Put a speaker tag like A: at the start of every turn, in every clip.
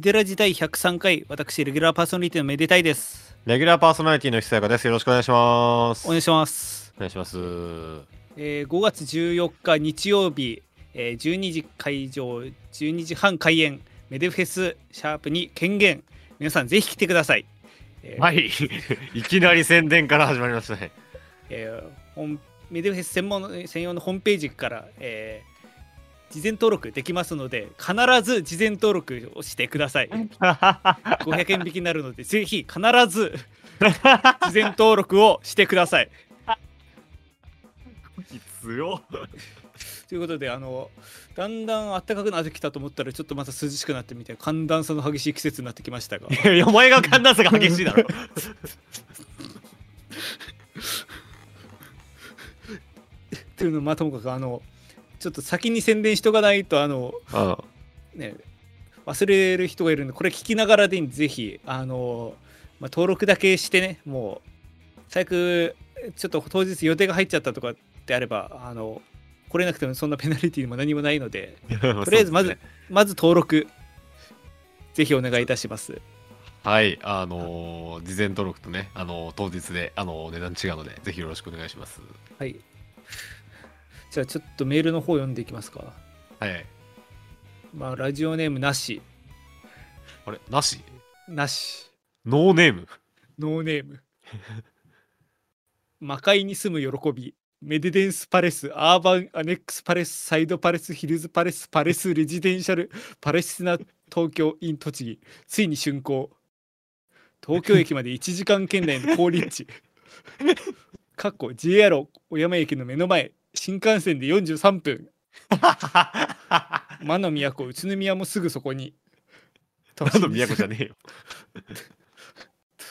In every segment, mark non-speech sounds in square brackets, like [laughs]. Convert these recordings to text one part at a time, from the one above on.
A: メデラ時代103回、私、レギュラーパーソナリティのめでたいです。
B: レギュラーパーソナリティの久やかです。よろしくお願いします。
A: お願いします。
B: お願いします。
A: えー5月14日日曜日、えー12時会場、12時半開演、メデフェスシャープに権限。皆さん、ぜひ来てください。えー
B: はい。いきなり宣伝から始まりましたね。
A: えーホームメデフェス専門の専用のホームページから、えー事前登録できますので必ず事前登録をしてください。[laughs] 500円引きになるのでぜひ必ず事前登録をしてください。
B: 強
A: ということであのだんだん暖かくなってきたと思ったらちょっとまた涼しくなってみて寒暖差の激しい季節になってきましたが。
B: いやお前が寒暖差が激しいだろ。[laughs]
A: っていうのまあともかくあのちょっと先に宣伝しとかないとあの
B: あ
A: ね、忘れる人がいるんでこれ聞きながらでぜひあの、まあ、登録だけしてねもう最悪ちょっと当日予定が入っちゃったとかであればあの来れなくてもそんなペナルティーも何もないので
B: と [laughs]
A: とりあえずまず、まず登録ぜひお願いいたします。
B: はい、あのー事前登録とね、あのー当日で、あのー値段違うので、ぜひよろしくお願いします。
A: はいじゃあちょっとメールの方読んでいきますか
B: はい。
A: まあラジオネームなし
B: あれ、なし？
A: なし
B: ノーネーム？
A: ノーネーム。[laughs] 魔界に住む喜び。メデデンスパレス、アーバンアネックスパレス、サイドパレス、ヒルズパレス、パレスレジデンシャル、パレスチナ東京 in 栃木。ついに竣工。東京駅まで1時間圏内の好立地。[laughs] かっこ JR 小山駅の目の前。新幹線で43分。魔の都、宇都宮もすぐそこに。
B: 何の都じゃねえよ。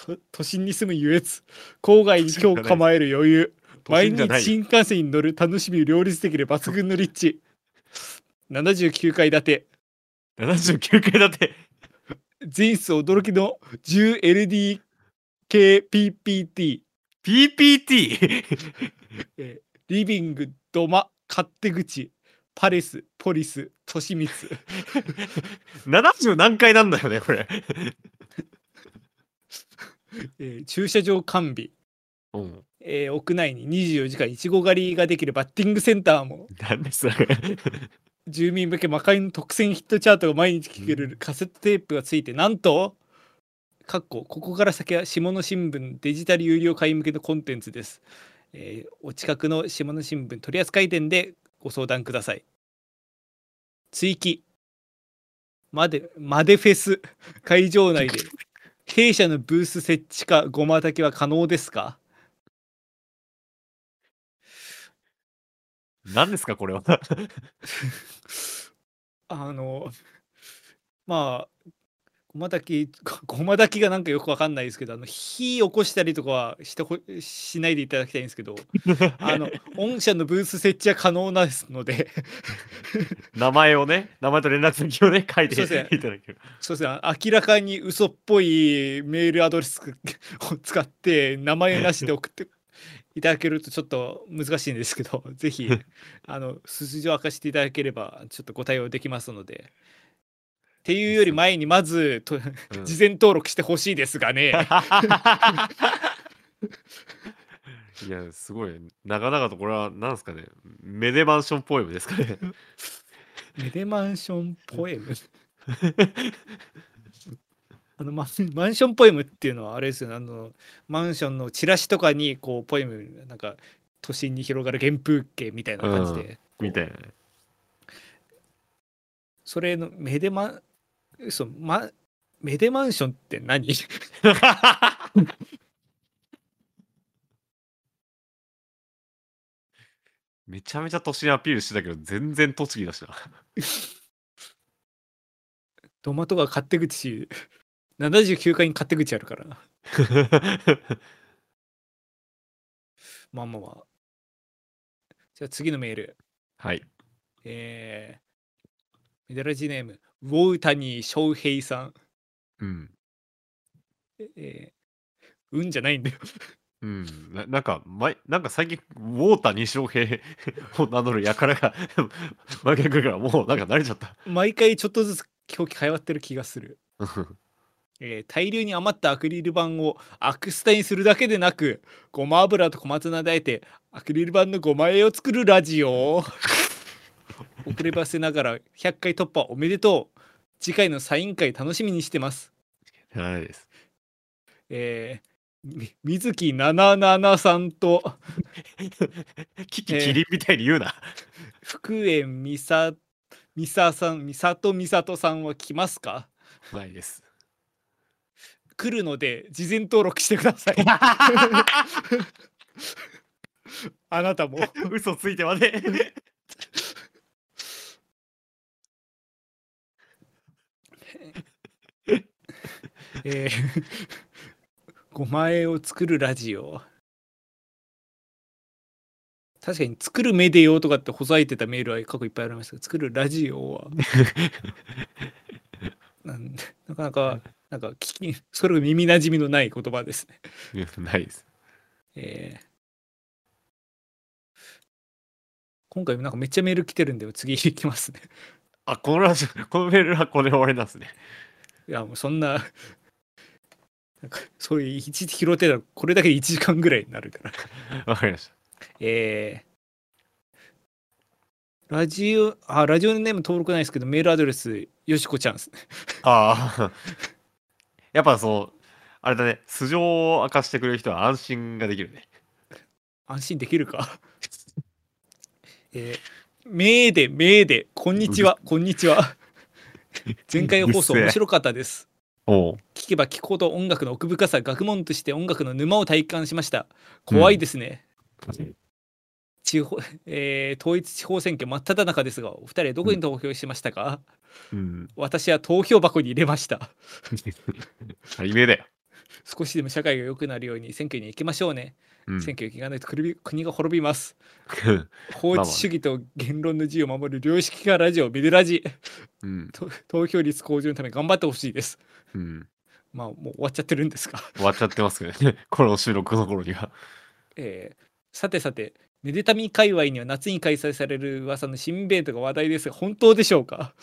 A: と都心に住む優越郊外に今日構える余裕毎日新幹線に乗る楽しみを両立できる抜群の立地79階建て
B: 79階建て。
A: 全室驚きの 10LD 系 PPT、リビング土間勝手口パレスポリス都市密 [laughs]
B: 70何階なんだよね、これ。[laughs]
A: えー駐車場完備、
B: うん。
A: えー屋内に24時間いちご狩りができるバッティングセンターも
B: なんでそれ。[laughs]
A: 住民向け魔界の特選ヒットチャートが毎日聞けるカセットテープがついてなんとかっこここから先は下野新聞デジタル有料会員向けのコンテンツです、えーお近くの下野新聞取扱店でご相談ください。追記。マデマデフェス。[laughs] 会場内で。弊社のブース設置かごまたきは可能ですか？
B: 何ですか、これは。[laughs]
A: あのまあごま炊きごごま炊きがなんかよくわかんないですけどあの火起こしたりとかはしてほしないでいただきたいんですけど [laughs] あの御社のブース設置は可能ですので [laughs]
B: 名前をね、名前と連絡先をね、書いていただける。
A: そうですね明らかに嘘っぽいメールアドレスを使って名前なしで送っていただけるとちょっと難しいんですけどぜひ [laughs] あの数字を明かしていただければちょっとご対応できますので。っていうより前にまずと
B: うん
A: 事前登録してほしいですがね。[laughs]
B: いや、すごい。長々とこれは、なんですかね。メデマンションポエムですかね。
A: メデマンションポエム？[laughs] あのマンマンションポエムっていうのはあれですよねあのマンションのチラシとかにこうポエムなんか都心に広がる原風景みたいな感じで、
B: みたいなね。
A: それのメデマンそう、ま、メデマンションって何？[laughs]
B: めちゃめちゃ都心アピールしてたけど、全然栃木だしな。[laughs]
A: トマトが勝手口。79階に勝手口あるからな。[laughs] まあまあまあ。じゃあ次のメール。
B: はい。
A: えー、メダラジネーム、ウォウタニー翔平さん。
B: うん。
A: えー、うんじゃないんだよ。
B: うん、ななんか、前なんか最近、ウォーター二翔平を名乗る輩が毎回来るから、もうなんか慣れちゃった。
A: 毎回ちょっとずつ表記変わってる気がする。えー大量に余ったアクリル板をアクスタにするだけでなくごま油と小松菜であえてアクリル板のごま和えを作るラジオ遅ればせながら100回突破おめでとう次回のサイン会楽しみにしてます
B: ないです。
A: えー、み水木77さんと [laughs]
B: キキキリンみたいに言うな。
A: 福円みさみささんみさとみさとさんは来ますか？
B: ないです。
A: 来るので事前登録してください [laughs] あなたも
B: 嘘ついてまで。[laughs]
A: えー、ごまえを作るラジオ。確かに作るメディオとかってほざいてたメールは過去いっぱいありましたけど作るラジオは。[laughs] なんでなかなかなんか聞きそれが耳なじみのない言葉ですね。
B: ないです。
A: えー。今回なんかめっちゃメール来てるんで次行きますね。
B: あ、このラジオ、このメールはこれで終わりなんですね。
A: いやもうそんななんかそういう一時拾ってたらこれだけで1時間ぐらいになるから [laughs]
B: わかりました。
A: えー、ラジオあラジオネーム登録ないですけどメールアドレスよしこちゃんですね。
B: ああ。[laughs] やっぱそう、あれだね、素性を明かしてくれる人は安心ができるね。
A: 安心できるか？[laughs] えー、めーでめーでこんにちはこんにちは。前回放送面白かったです聞けば聞くほど音楽の奥深さ学問として音楽の沼を体感しました。怖いですね、地方 [laughs] えー統一地方選挙真っ只中ですがお二人はどこに投票しましたか、
B: うん。
A: 私は投票箱に入れました。
B: 当たり前だよ。[laughs]
A: 少しでも社会が良くなるように選挙に行きましょうね、
B: うん。
A: 選挙行かないと国国が滅びます [laughs] 法治主義と言論の自由を守る良識化ラジオビデラジ
B: うん。
A: と投票率向上のため頑張ってほしいです
B: うん。
A: まあもう終わっちゃってるんですが
B: 終わっちゃってますけどね。[laughs] この収録の頃には。
A: えーさてさて、めでたみ界隈には夏に開催される噂の新ベートが話題ですが、本当でしょうか？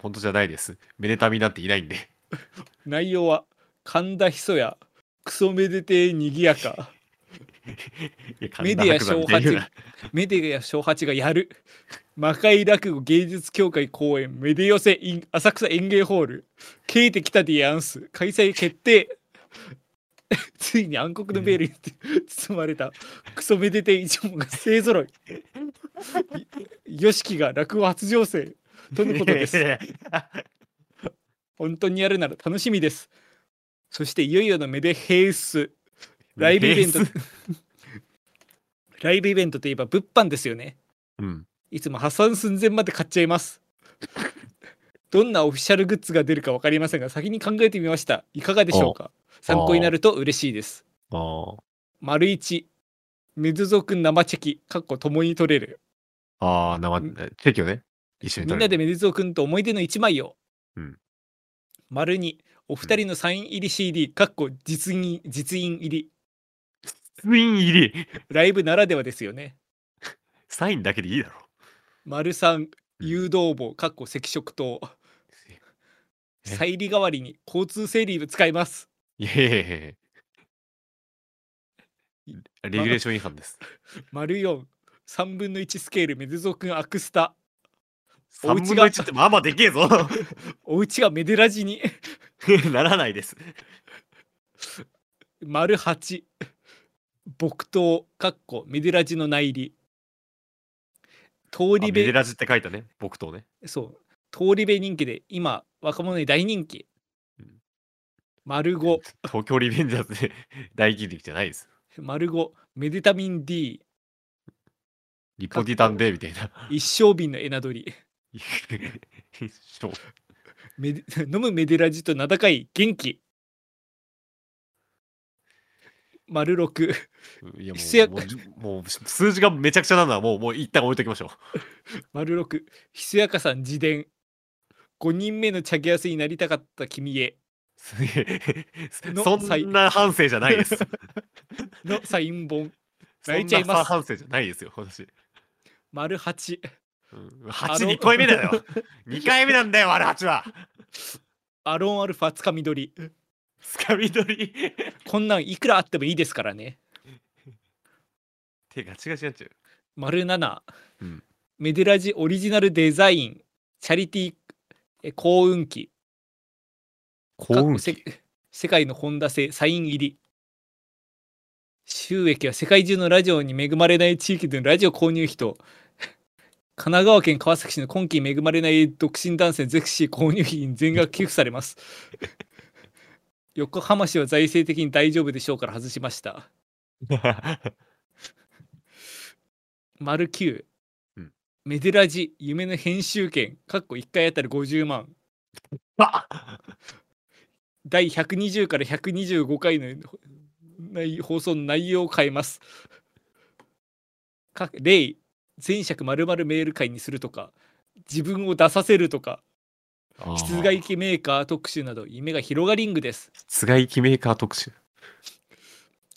B: 本当じゃないです。めでたみなんていないんで。[laughs]
A: 内容は、神田ひそや、クソめでてにぎやか、メディア小
B: たいに言うな
A: メディア小八がやる、魔界落語芸術協会公演、メデ寄せ in 浅草園芸ホール、ケイテキタディアンス、開催決定。[laughs] ついに暗黒のベールに包まれた。クソめでて一門が勢ぞろい。よしきが落語初上生とのことです。[laughs] 本当にやるなら楽しみです。そしていよいよのメデヘイス。ライブイベント。[laughs] ライブイベントといえば物販ですよね。
B: うん。
A: いつも破産寸前まで買っちゃいます。[laughs] どんなオフィシャルグッズが出るか分かりませんが、先に考えてみました。いかがでしょうか？参考になると嬉しいです。
B: あ
A: 丸一、メド族生チェキ、かっこ共に取れる。
B: あ。ああ、生、チェキをね、一緒に
A: みんな。でメデゾ君と思い出の一枚を。
B: うん
A: 丸二、お二人のサイン入り CD、かっこ実印実印入り。
B: ツイン入り。
A: ライブならではですよね。
B: サインだけでいいだろ。
A: 丸三、
B: うん
A: 誘導棒、かっこ赤色灯。
B: え？
A: サイリ代わりに交通整理部使います。
B: いやいやいやレギュレーション違反です。
A: 丸4、3分の1スケールメデゾ君アクスタ。お
B: 3
A: 家が
B: 分の1ってまあまあでけえぞ。[laughs]
A: お家がメデラジに。[laughs]
B: ならないです。
A: 丸8、木刀、かっこメデラジの内裏。通
B: あ
A: り部、
B: メデラジって書いたね、僕とね。
A: そう、通り部人気で今、若者に大人気
B: うん。
A: 丸5、
B: 東京リベンジャーズで [laughs] 大喜劇じゃないです。
A: 丸5、メデタミン D、
B: リポディタンデーみたいな。
A: 一升瓶のエナドリ。
B: そう
A: メデ飲むメデラジと名高い元気。丸6、
B: いやもうもうじもう数字がめちゃくちゃなのはもうもう一旦置いときましょ
A: 丸6、ひそやかさん自伝。5人目のチャゲアスになりたかった君へ
B: う。すげえ
A: の
B: そんな反省じゃないです。[laughs]
A: のサイン本。泣いちゃいます
B: な反省じゃないですよ、私。
A: 丸8、
B: うん、8、2回目だよ。2回目なんだよ、あれ8は。
A: アロンアルファつかみ取り
B: つかみ取り。
A: こんなんいくらあってもいいですからね。
B: 手ガチガチになっちゃう。
A: 丸7、
B: うん。
A: メデラジオリジナルデザイン。チャリティーえ幸運期
B: 幸運期
A: せ世界のホンダ製サイン入り。収益は世界中のラジオに恵まれない地域でのラジオ購入費と神奈川県川崎市の今季恵まれない独身男性ゼクシー購入費に全額寄付されます横浜市は財政的に大丈夫でしょうから外しました。[laughs] 丸9、
B: うん。
A: メデラジ夢の編集権かっこ1回あたり50万。
B: あ
A: 第120から125回の内放送の内容を変えます。か例前尺まるまるメール会にするとか自分を出させるとか室外機メーカー特集など夢が広がリングです。
B: 室外機メーカー特集。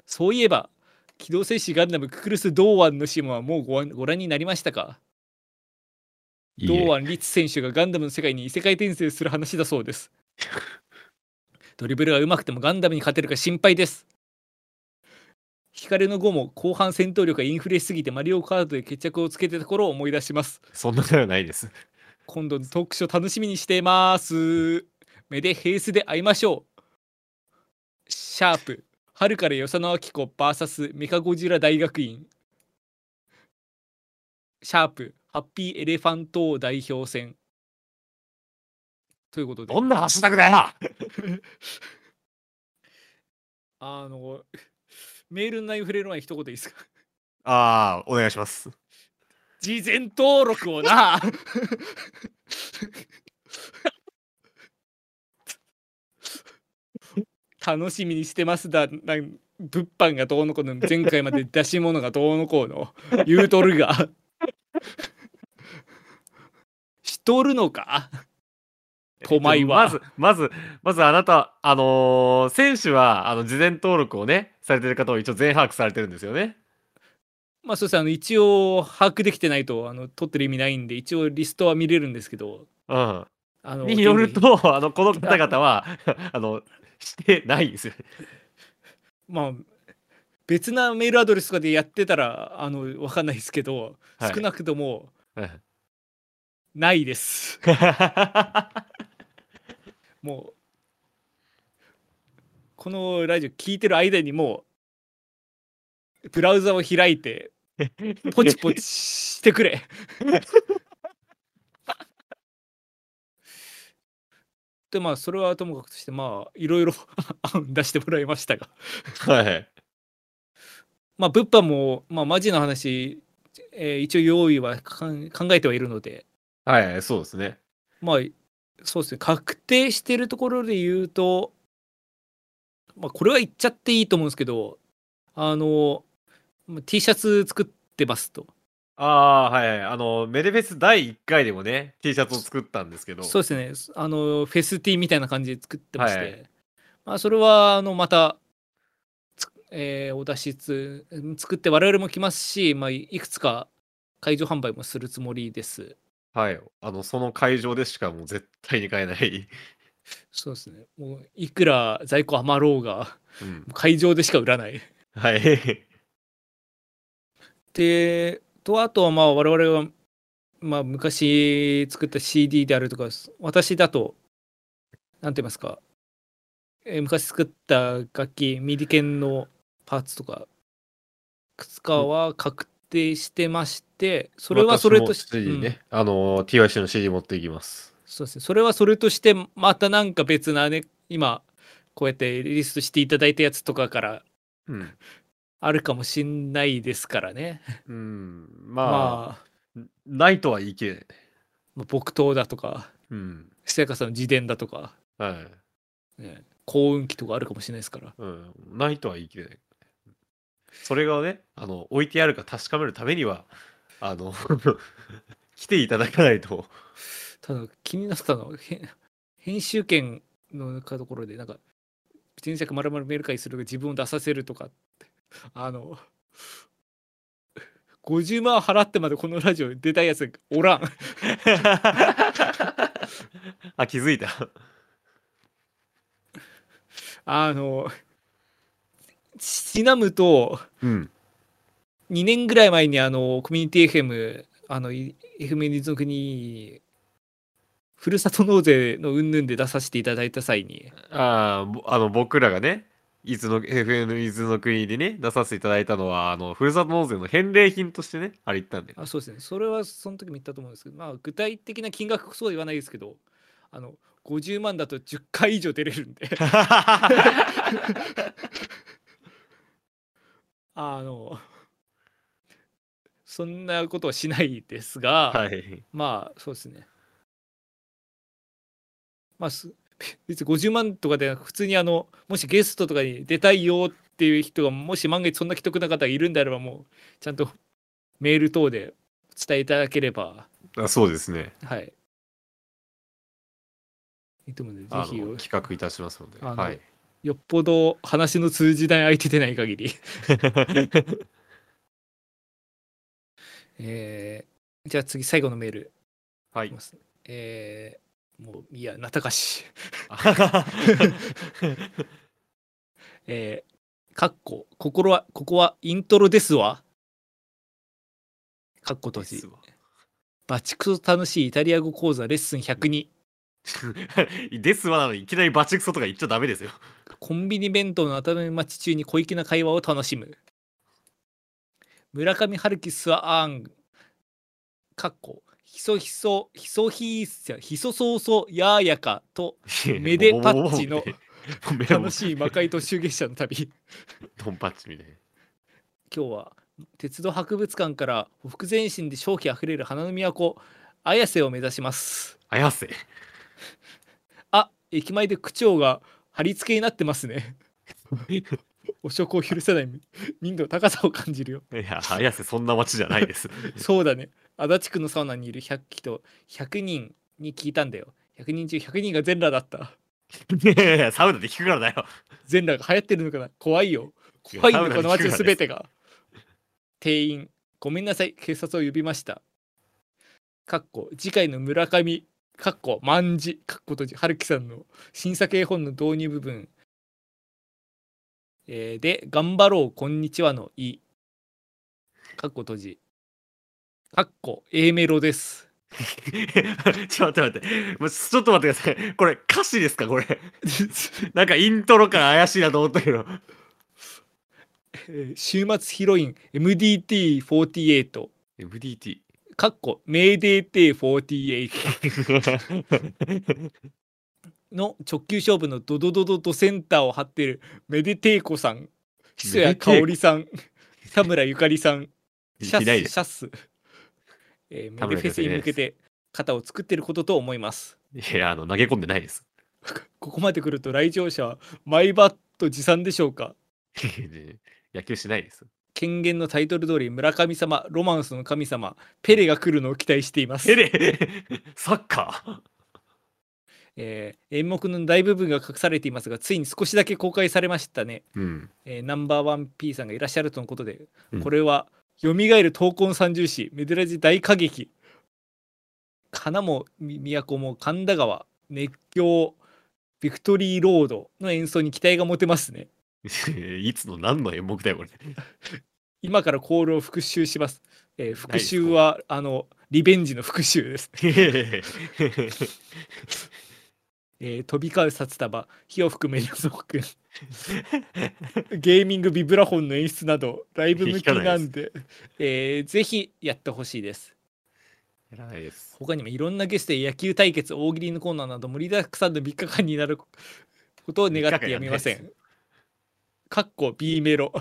A: そういえば機動戦士ガンダムククルス・同案のシーンはもうごご覧になりましたか？
B: いいえ
A: 堂安律選手がガンダムの世界に異世界転生する話だそうです。[laughs] ドリブルが上手くてもガンダムに勝てるか心配です。光の後も後半戦闘力がインフレしすぎてマリオカートで決着をつけてた頃を思い出します。
B: そんなではないです。
A: 今度のトークショー楽しみにしています。目でヘースで会いましょう。シャープ春から与謝野明子 VS メカゴジラ大学院。シャープハッピーエレファント王代表戦。ということで。
B: どんなハッシュタグだよ [laughs]
A: あの、メールの内容触れる前に一言いいですか？
B: ああ、お願いします。
A: 事前登録をな。[laughs] 楽しみにしてますだ。な物販がどうのこうの。前回まで出し物がどうのこうの。言うとるが。しとるのか？とまいは
B: まず、まず、まずあなた、あのー選手は、あの、事前登録をね、されてる方を一応全把握されてるんですよね。
A: まあそうですねあの一応把握できてないとあの取ってる意味ないんで一応リストは見れるんですけど
B: うん。
A: あの
B: によると、あの、この方々は、あの、してないですよ。
A: まあ別なメールアドレスとかでやってたらあの分かんないですけど、
B: はい
A: 少なくとも
B: うん
A: ないです [laughs] もうこのラジオ聞いてる間にもうブラウザを開いてポチポチしてくれでまあそれはともかくとしてまあいろいろ案 [laughs] 出してもらいましたが
B: はい。
A: まあ物販もまあマジの話、えー一応用意は考えてはいるので
B: はい、そうですね。
A: まあそうですね確定してるところで言うとまあこれは言っちゃっていいと思うんですけどあのまあ T シャツ作ってますと
B: ああ、はいはい。あの、メデフェス第1回でもね、T シャツを作ったんですけど。
A: そうですねあのフェス T みたいな感じで作ってまして、
B: はい
A: まあそれはあのまたつえーお出しつ作って我々も来ますし、まあ、いくつか会場販売もするつもりです。
B: はい。あの、その会場でしかもう絶対に買えない。
A: そうですね。もういくら在庫余ろうが
B: うん。
A: 会場でしか売らない。
B: はい。
A: で、とあとはまあ我々はまあ昔作った CD であるとか、私だと、なんて言いますか、えー昔作った楽器、ミディケンのパーツとか、いくつかは確定してまして、それはそれとして、
B: 私も CD
A: うん
B: ね、あの、TYC の CD 持っていきます。
A: そうですね。それはそれとして、またなんか別なね、今、こうやってリストしていただいたやつとかから
B: うん。
A: あるかもしんないですからね。
B: うん。
A: ま
B: まあ、
A: あ、
B: ないとは言い切れない。
A: まあ木刀だとか、
B: うん。
A: せやかさんの自伝だとか、
B: はい。
A: ね、幸運期とかあるかもしれないですから。
B: うん。ないとは言い切れない。それがね、あの、置いてあるか確かめるためには、あの、[laughs] 来ていただかないと。
A: ただ気になったのは、へ編集権のところで、なんか、前作まるまるメール会するが自分を出させるとかって、あの、50万払ってまでこのラジオ出たいやつおらん。[laughs]
B: あ、気づいた。
A: あのちなむと
B: うん。
A: 2年ぐらい前にあのコミュニティ FM あのい FM ニーズの国ふるさと納税の云々で出させていただいた際に
B: あーぼあの僕らがね、伊豆の FN 伊豆の国でね、出させていただいたのは、あの、ふるさと納税の返礼品としてね、あれ言ったんで。
A: あそうですねそれはその時も言ったと思うんですけど、まあ、具体的な金額こそは言わないですけどあの50万だと10回以上出れるんで [laughs] あのそんなことはしないですが、
B: はい。
A: まあそうですねまあす別に50万とかで普通にあのもしゲストとかに出たいよっていう人がもし万が一そんな既得な方がいるんであればもうちゃんとメール等でお伝えいただければ
B: あそうですね。
A: はいいいと思うので
B: あ
A: ぜひ
B: の企画いたしますので。はい。
A: よっぽど話の通じない相手でない限り [laughs] えーじゃあ次最後のメール
B: はいい
A: きま。す、えーもういやなたかし [laughs] えー、かっこ、心は、ここはイントロですわ。かっこ閉じ。バチクソ楽しいイタリア語講座レッスン102。[laughs]
B: ですわなのにいきなりバチクソとか言っちゃダメですよ。
A: コンビニ弁当の頭待ち中に小粋な会話を楽しむ。村上春樹スワアーン。かっこ、ひそひそ、ひそひそ、ひそそうそう、やーやかとめでパッチの楽
B: い。
A: しい魔界途中月謝の旅。
B: ドンパッチみたいな。
A: 今日は鉄道博物館からほふ前進で正気あふれる花の都綾瀬を目指します
B: 綾瀬。
A: あ駅前で区長が貼り付けになってますね汚職を許さない民度の高さを感じるよ
B: いや、綾瀬そんな街じゃないです。
A: そうだね足立区のサウナにいる100人100人に聞いたんだよ。100人中100人が全裸だった。
B: いやいやサウナで聞くからだよ。
A: 全裸が流行ってるのかな？怖いよ。怖いよこの街の全てが。店員ごめんなさい警察を呼びました。かっこ次回の村上かっこ万字かっことじ春樹さんの審査絵本の導入部分、えーで「頑張ろうこんにちは」の「い」かっこ閉じかっこ A メロです [laughs]
B: ちょっと待って待って。ちょっと待ってください。これ歌詞ですか？これ。[laughs] なんかイントロから怪しいなと思ったけど。
A: えー週末ヒロイン MDT48
B: MDT。
A: かっこメイデー T48 [laughs] の直球勝負のドドドドドセンターを張ってるメデテーコさん、ひ谷香織さん、田村ゆかりさん、シャス、シャッス、えーメデフェスに向けて肩を作ってることと思います。
B: いや、あの、投げ込んでないです。[laughs]
A: ここまで来ると来場者はマイバット持参でしょうか？[laughs]
B: 野球しないです。
A: 権限のタイトル通り村神様、ロマンスの神様、ペレが来るのを期待しています
B: ペ。レ？[laughs] サッカ
A: えー演目の大部分が隠されていますが、ついに少しだけ公開されましたね。
B: ーうん。
A: えーナンバーワン P さんがいらっしゃるとのことで、
B: うん
A: これは蘇る闘魂三重士メデラジ大歌劇花もみ都も神田川熱狂ビクトリーロードの演奏に期待が持てますね。[laughs]
B: いつの何の演目だよ、これ。
A: 今からコールを復習します、えー復習はあのリベンジの復習です、[laughs] えー飛び交う札束火を吹くメリゾー君ゲーミングビブラフォンの演出などライブ向きなんでえーぜひやってほしいです。
B: やらないです。
A: 他にもいろんなゲストや野球対決大喜利のコーナーなど盛りだくさんの3日間になることを願ってやみませ
B: ん。
A: かっこ B メロ。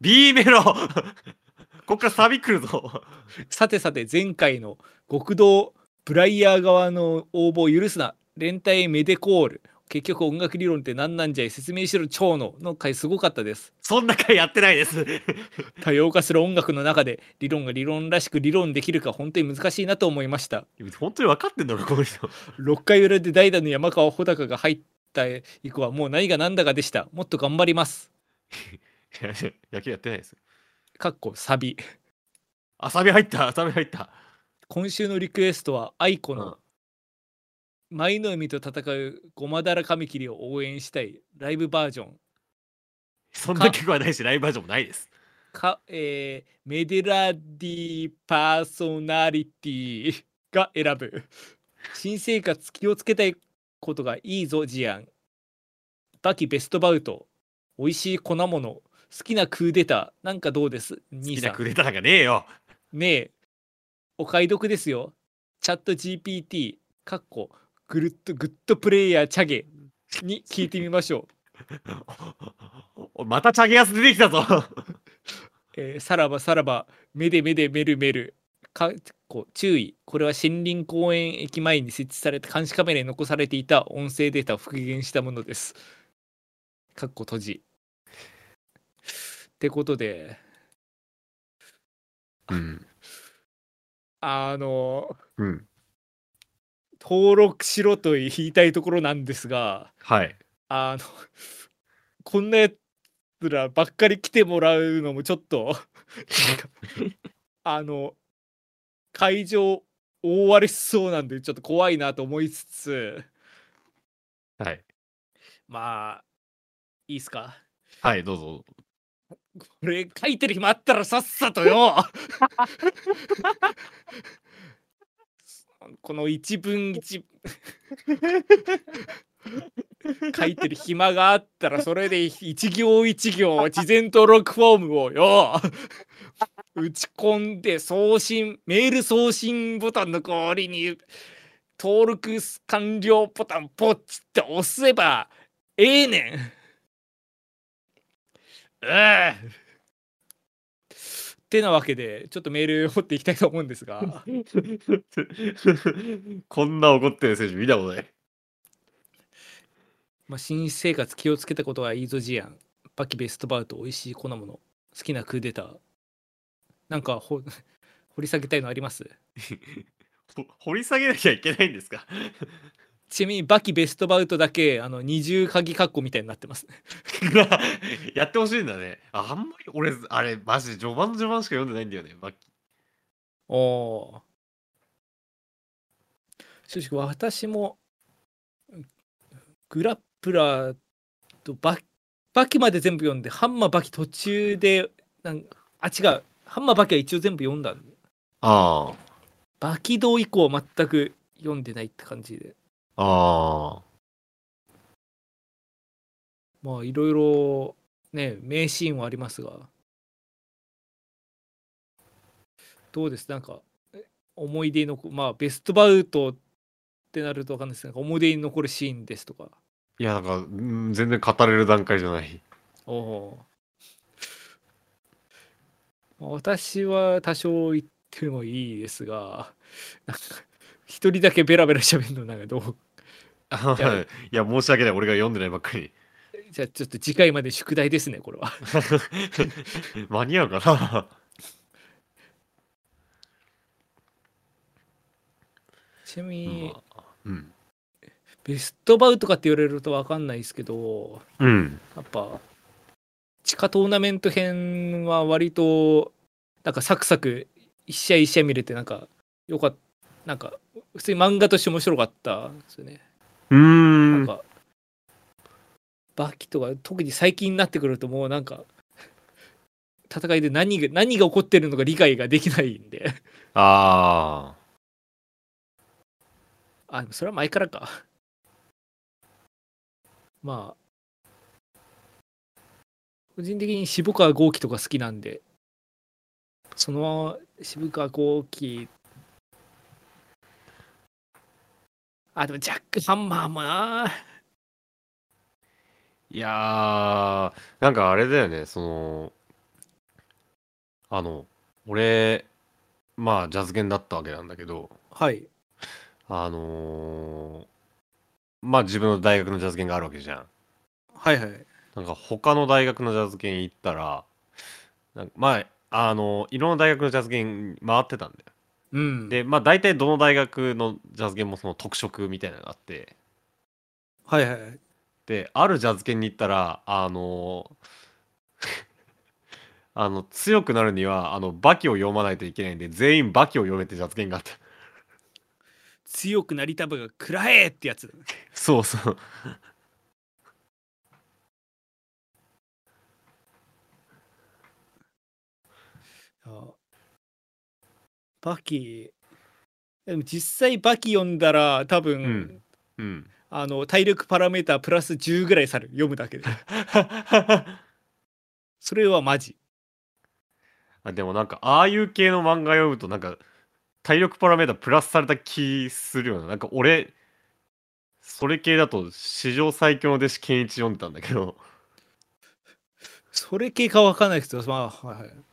B: B メロ。[laughs] こっからサビ来るぞ。
A: さてさて前回の極道ブライヤー側の応募を許すな連帯メデコール結局音楽理論って何なんじゃい説明しろ超のの回すごかったです
B: そんな回やってないです。
A: 多様化する音楽の中で理論が理論らしく理論できるか本当に難しいなと思いました
B: 本当に分かってんだろ、この人。
A: 6回裏で代打の山川穂高が入った以降はもう何が何だかでしたもっと頑張ります [laughs]
B: 野球やってないです。
A: かっこサビ
B: あ、サビ入った、サビ入った。
A: 今週のリクエストは愛子の
B: うん
A: 舞の海と戦うごまだらカミキリを応援したい。ライブバージョン。
B: そんな曲はないし、ライブバージョンもないです。
A: か、えーメデラディパーソナリティが選ぶ。新生活気をつけたいことがいいぞジアン。バキベストバウト。美味しい粉物。好きなクーデター。なんかどうです？
B: 好
A: 兄さん。
B: きなクレタなんかねえよ。
A: ねえ。お買い得ですよ。チャット GPT かっこグルッドグッドプレイヤーチャゲに聞いてみましょう [laughs]
B: おまたチャゲヤス出てきたぞ。[laughs]
A: えーさらばさらば、めでめでめるめる。かこ注意。これは森林公園駅前に設置された監視カメラに残されていた音声データを復元したものです。かっこ閉じ。ってことで、
B: うん。[laughs]
A: あの、
B: うん。
A: 登録しろと言いたいところなんですが、
B: はい。
A: あの、こんなやつらばっかり来てもらうのもちょっと、[laughs] あの、会場大荒れしそうなんで、ちょっと怖いなと思いつつ、
B: はい。
A: まあ、いいっすか？
B: はい、どうぞ。
A: これ書いてる暇あったらさっさとよ [laughs] この一文一 [laughs] 書いてる暇があったらそれで一行一行事前登録フォームをよ打ち込んで送信メール送信ボタンの代わりに登録完了ボタンポッチって押せばええねん。うてなわけでちょっとメールを掘っていきたいと思うんですが。[laughs]
B: こんな怒ってる選手見たことない。
A: まあ新生活気をつけたことはいいぞジアンバキベストバウト美味しい粉物好きなクーデター。なんかほ [laughs] 掘り下げたいのあります？[laughs]
B: ほ掘り下げなきゃいけないんですか？
A: ちなみにバキベストバウトだけあの二重鍵括弧みたいになってます。[laughs]
B: やってほしいんだね。ああんまり俺、あれ、マジで序盤の序盤しか読んでないんだよね。バッキ。
A: おお正直私もグラップラーとババキまで全部読んでハンマーバキ途中でなんあ違う。ハンマーバキは一応全部読んだんで
B: あ
A: バキ道以降は全く読んでないって感じで
B: あ。あ
A: まあいろいろね名シーンはありますが。どうです？なんかえ思い出に残まあベストバウトってなると分かんないですけど思い出に残るシーンですとか。
B: いや、なんか、うん全然語れる段階じゃない。
A: おおまあ私は多少言ってもいいですがなんか一人だけベラベラ喋るのなんかどう？
B: いや、いや申し訳ない。俺が読んでないばっかり。
A: じゃあちょっと次回まで宿題ですねこれは [laughs]
B: 間に合うかな？[laughs]
A: ちなみに、
B: まあうん。
A: ベストバウトかって言われると分かんないですけど
B: うん。
A: やっぱ地下トーナメント編は割となんかサクサク一試合一試合見れてなんかよかったなんか普通に漫画として面白かったんですよね。
B: うーん。
A: なんかバキとか特に最近になってくるともうなんか戦いで何が何が起こってるのか理解ができないんで。
B: あ
A: あでもそれは前からか。まあ個人的に渋川豪樹とか好きなんでその渋川豪樹あでもジャック・ハンマーもな
B: あ。いやー、なんかあれだよね、その、あの、俺、まあ、ジャズ犬だったわけなんだけど、
A: はい
B: あのーまあ自分の大学のジャズ犬があるわけじゃん。
A: はいはい
B: なんか他の大学のジャズ犬行ったら、なんかまあ、あのいろんな大学のジャズ犬回ってたんだよ。
A: うん。
B: で、まあ大体どの大学のジャズ犬もその特色みたいなのがあって、
A: はいはい
B: で、あるジャズ犬に行ったら、あの [laughs] あの、強くなるには、あの、バキを読まないといけないんで、全員バキを読めってジャズ犬があった。
A: 強くなりたばが食らえってやつ [laughs]
B: そうそう。
A: あバキ。でも実際バキ読んだら多分、
B: うん。うん。
A: あの体力パラメータープラス10ぐらいさる。読むだけで。[laughs] それはマジ。
B: あでもなんかああいう系の漫画読むとなんか体力パラメータプラスされた気するような。なんか俺それ系だと史上最強の弟子健一読んでたんだけど。
A: それ系かわかんないですけどまあはいはい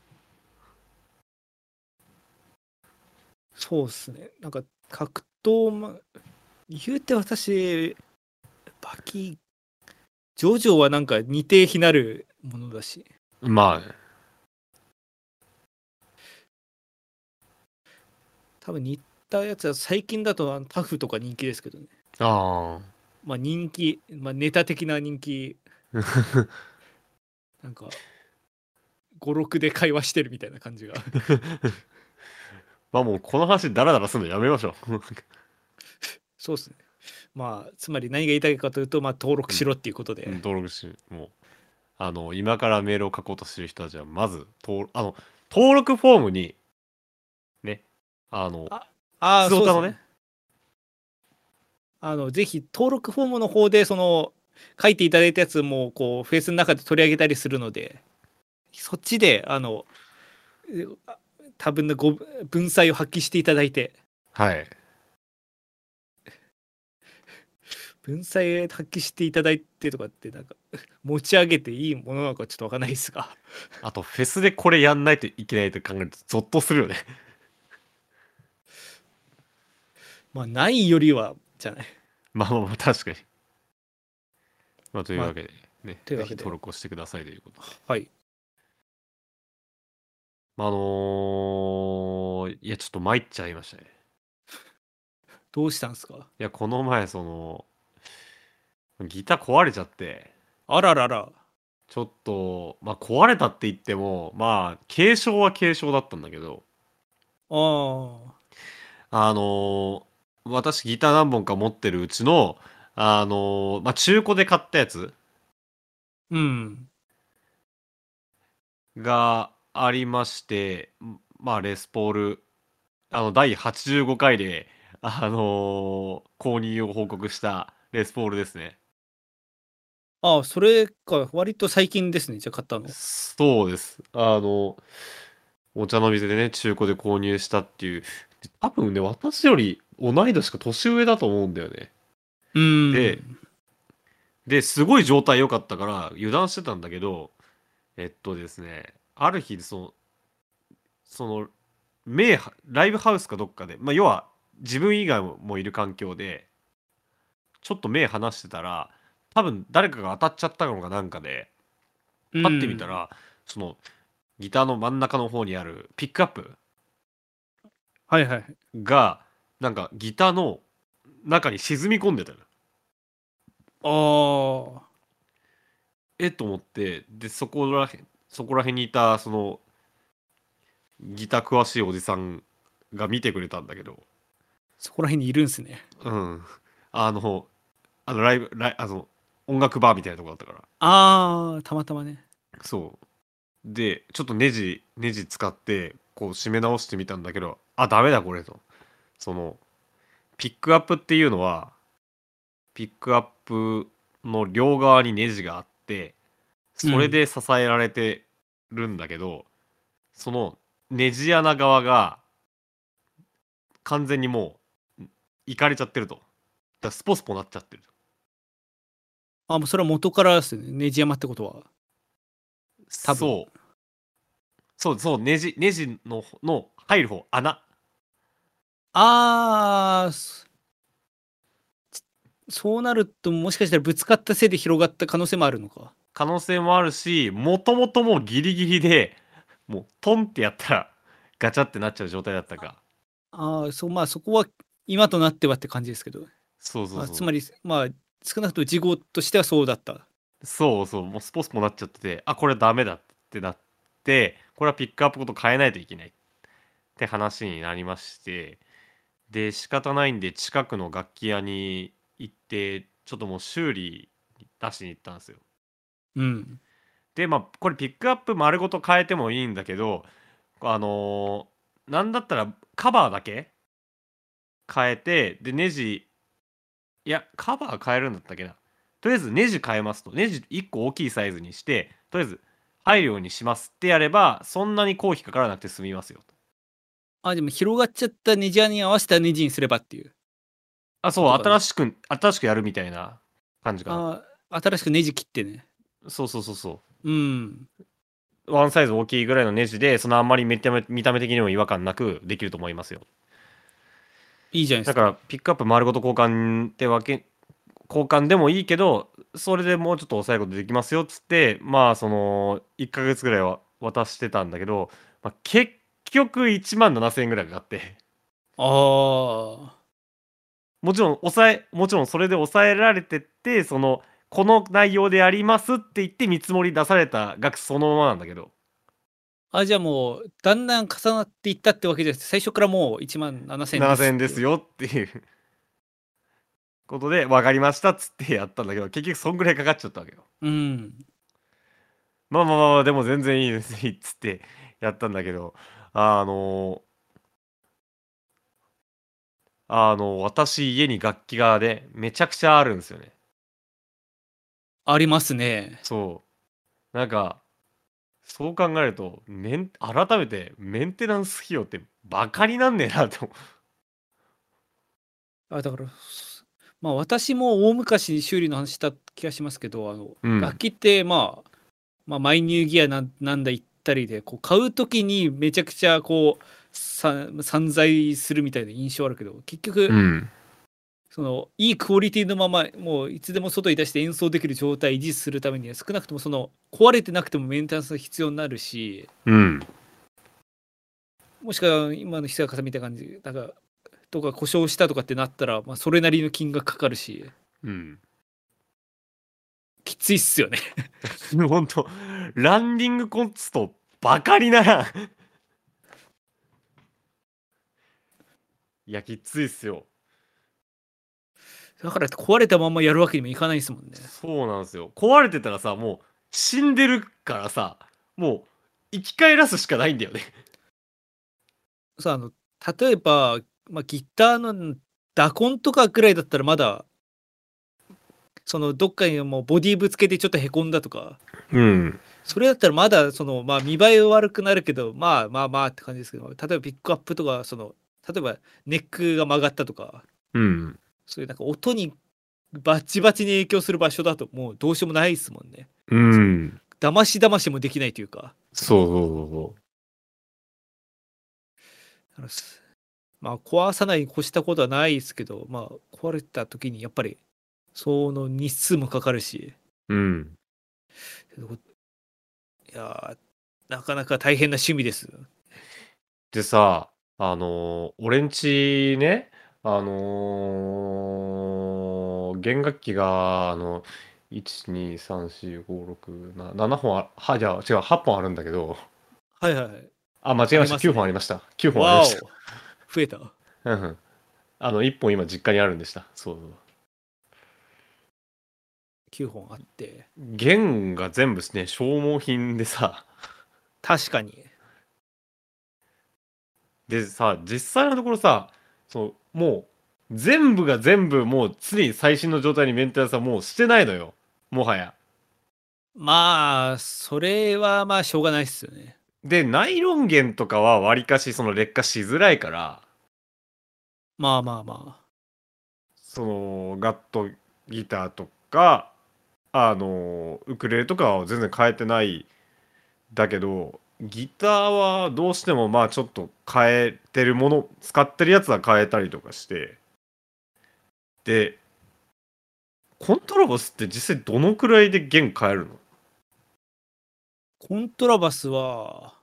A: そうっすね。なんか格闘ま言うて私バキジョジョはなんか似て非なるものだし。
B: まあ。
A: 多分似たやつは最近だとタフとか人気ですけどね。
B: あ
A: まあ人気、まあ、ネタ的な人気。
B: あ [laughs]
A: なんか56で会話してるみたいな感じが [laughs]
B: まあもうこの話ダラダラするのやめましょう。
A: そうですね。まあつまり何が言いたいかというとまあ登録しろっていうことで、
B: うん登録しもうあの今からメールを書こうとしてる人たちはまず登あの登録フォームにねあの
A: ああそうですね。あのぜひ登録フォームの方でその書いていただいたやつもこうフェイスの中で取り上げたりするのでそっちであの多分のご文才を発揮していただいて。
B: はい。
A: 文才発揮していただいてとかってなんか持ち上げていいものなのかちょっとわかんないですが。
B: あとフェスでこれやんないといけないと考えるとゾッとするよね。[laughs]
A: まあないよりはじゃない。
B: まあまあまあ確かに。まあというわけでね、
A: というわけで。
B: ぜひ登録をしてくださいということで。
A: はい。
B: まああのーいやちょっと参っちゃいましたね。
A: どうしたんですか？
B: いやこの前そのギター壊れちゃって。
A: あららら。
B: ちょっとまあ壊れたって言ってもまあ軽傷は軽傷だったんだけど。
A: あ
B: あのー私ギター何本か持ってるうちのあのーまあ中古で買ったやつ
A: ーうん。
B: がありましてんまあレスポールあの第85回であのー購入を報告したレスポールですね。
A: ああそれか割と最近ですねじゃあ買ったの。
B: そうです。あのお茶の水でね中古で購入したっていう。多分ね私より同い年か年上だと思うんだよね。
A: うん。
B: でですごい状態良かったから油断してたんだけどえっとですねある日そのその名ライブハウスかどっかでまあ要は自分以外もいる環境でちょっと目離してたら多分誰かが当たっちゃったのかなんかでパッて見たら、そのギターの真ん中の方にあるピックアップ
A: はいはい。
B: がなんかギターの中に沈み込んでたの。
A: ああ
B: えっと思ってでそこらへんそこら辺にいたそのギター詳しいおじさんが見てくれたんだけど。
A: そこら辺にいるんすね。
B: うん。あのあのライブライあの音楽バーみたいなとこだったから。
A: ああたまたまね。
B: そう。でちょっとネジネジ使ってこう締め直してみたんだけどあダメだこれと。そのピックアップっていうのはピックアップの両側にネジがあってそれで支えられてるんだけど、そのネジ穴側が完全にもういかれちゃってると。だスポスポなっちゃってる
A: あもうそれは元からですね。ネジ山ってことは。多分。
B: そう。そうそうネジネジのの入る方穴。
A: ああそそうなるともしかしたらぶつかったせいで広がった可能性もあるのか
B: 可能性もあるしもともともうギリギリでもうトンってやったらガチャってなっちゃう状態だったか。
A: ああそうまあそこは今となってはって感じですけど。
B: そうそうそう。
A: あつまりまあ少なくとも事後としてはそうだった。
B: そうそうもうスポスポなっちゃっててあこれダメだってなってこれはピックアップごと変えないといけないって話になりましてで仕方ないんで近くの楽器屋に行ってちょっともう修理に出しに行ったんですよ
A: うん。
B: でまあこれピックアップ丸ごと変えてもいいんだけどあのーなんだったらカバーだけ変えてでネジいやカバー変えるんだったっけなとりあえずネジ変えますとネジ1個大きいサイズにしてとりあえず入るようにしますってやればそんなに公費かからなくて済みますよと
A: あ、でも広がっちゃったネジ穴に合わせたネジにすればっていう。
B: あそう
A: とかね
B: 新しく新しくやるみたいな感じかな
A: あ新しくネジ切ってね。
B: そうそうそうそう
A: うん。
B: ワンサイズ大きいぐらいのネジでそのあんまり見た目見た目的にも違和感なくできると思いますよ
A: いいじゃないですか。
B: だからピックアップ丸ごと交換ってわけ交換でもいいけどそれでもうちょっと抑えることできますよっつってまあその1ヶ月ぐらいは渡してたんだけど、まあ、結局1万7000円ぐらいかかって
A: ああ。
B: もちろん抑えもちろんそれで抑えられてってそのこの内容でやりますって言って見積もり出された額そのままなんだけど。
A: あ、じゃあもう、だんだん重なっていったってわけじゃなくて、最初からもう1万7000円
B: 7000円です
A: よ。
B: よっていう。ことで分かりましたっつってやったんだけど結局そんぐらいかかっちゃったわけよ。
A: うん。
B: まあまあまあまあでも全然いいですっつってやったんだけど。あのあの私家に楽器がねめちゃくちゃあるんですよね
A: ありますね。
B: そう。なんかそう考えるとメン改めてメンテナンス費用ってバカになんねえなと。
A: あだから、まあ私も大昔に修理の話した気がしますけど、あの、
B: うん。
A: 楽器ってまあ、まあ、マイニューギアなんなんだ言ったりで、こう買うときにめちゃくちゃこう、さ散財するみたいな印象あるけど、結局、
B: ん
A: そのいいクオリティのままもういつでも外に出して演奏できる状態維持するためには少なくともその壊れてなくてもメンテナンスが必要になるし
B: うん
A: もしくは今の久坂さんみたいな感じなんかとか故障したとかってなったら、まあ、それなりの金額かかるし
B: うん。
A: きついっすよね。
B: ほんとランディングコストバカにないやきついっすよ
A: だから壊れたままやるわけにもいかないですもんね。
B: そうなんですよ。壊れてたらさもう死んでるからさもう生き返らすしかないんだよね。
A: さああの例えば、まあ、ギターの打コンとかぐらいだったらまだそのどっかにもうボディぶつけてちょっとへこんだとか。
B: うん。
A: それだったらまだそのまあ見栄え悪くなるけどまあまあまあって感じですけど例えばピックアップとかその例えばネックが曲がったとか。
B: うん
A: そういうなんか音にバチバチに影響する場所だともうどうしようもないですもんね。
B: うん
A: だましだましもできないというか。
B: そうそうそうそ
A: だからすまあ壊さないに越したことはないですけどまあ壊れた時にやっぱりその日数もかかるし
B: ううん
A: いやーなかなか大変な趣味です。
B: でさあのー俺んちねあのー弦楽器があの1234567本あはじゃあ違う8本あるんだけど。
A: はいはいはい。
B: あ間違えました。
A: ありますね。
B: 9本ありました。9本あり
A: わお
B: ました。
A: 増えた。
B: うんうん。あの1本今実家にあるんでした。そうそう。
A: 9本あって。
B: 弦が全部ね消耗品でさ。
A: 確かに。
B: でさ実際のところさそうもう全部が全部もう常に最新の状態にメンテナンスはもうしてないのよもはや
A: まあそれはまあしょうがないっすよね。
B: でナイロン弦とかはわりかしその劣化しづらいから
A: まあまあまあ。
B: そのガットギターとかあのウクレレとかは全然変えてないだけどギターはどうしてもまあちょっと変えてるもの使ってるやつは変えたりとかしてでコントラバスって実際どのくらいで弦変えるの？
A: コントラバスは、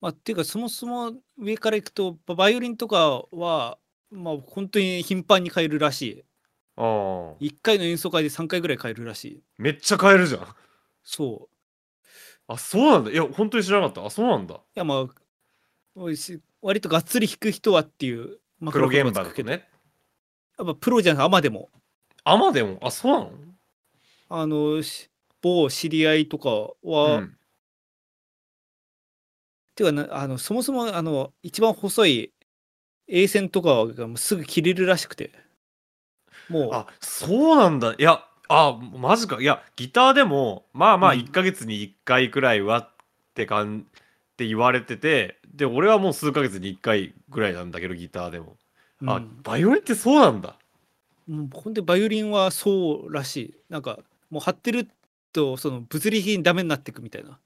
A: まあ、っていうか、そもそも上からいくと、ババイオリンとかは、まあ、本当に頻繁に変えるらし
B: ああ
A: い。1回の演奏会で3回ぐらい変えるらしい。
B: めっちゃ変えるじゃん
A: そう。
B: あそうなんだ。いや本当に知らなかった。あそうなんだ。
A: いや、まあ、おいし割とがっつり弾く人はっていうマ
B: プロ現
A: クロフォーム
B: だとね。
A: やっぱプロじゃなくてアマでも。
B: アマでも、あ、そうなの？
A: あのし某知り合いとかは、
B: うん。
A: ていうかなあのそもそもあの一番細い A 線とかがもうすぐ切れるらしくて。もう。
B: あ、そうなんだ。いや、あ、マジか。いや、ギターでも、まあまあ、
A: うん
B: 1ヶ月に1回くらいはってかんって言われてて、で、俺はもう数ヶ月に1回ぐらいなんだけど、ギターでも。あ
A: う、ん
B: バイオリンってそうなんだ。
A: もうほんでバイオリンはそうらしいなんかもう張ってるとその物理的にダメになっていくみたいな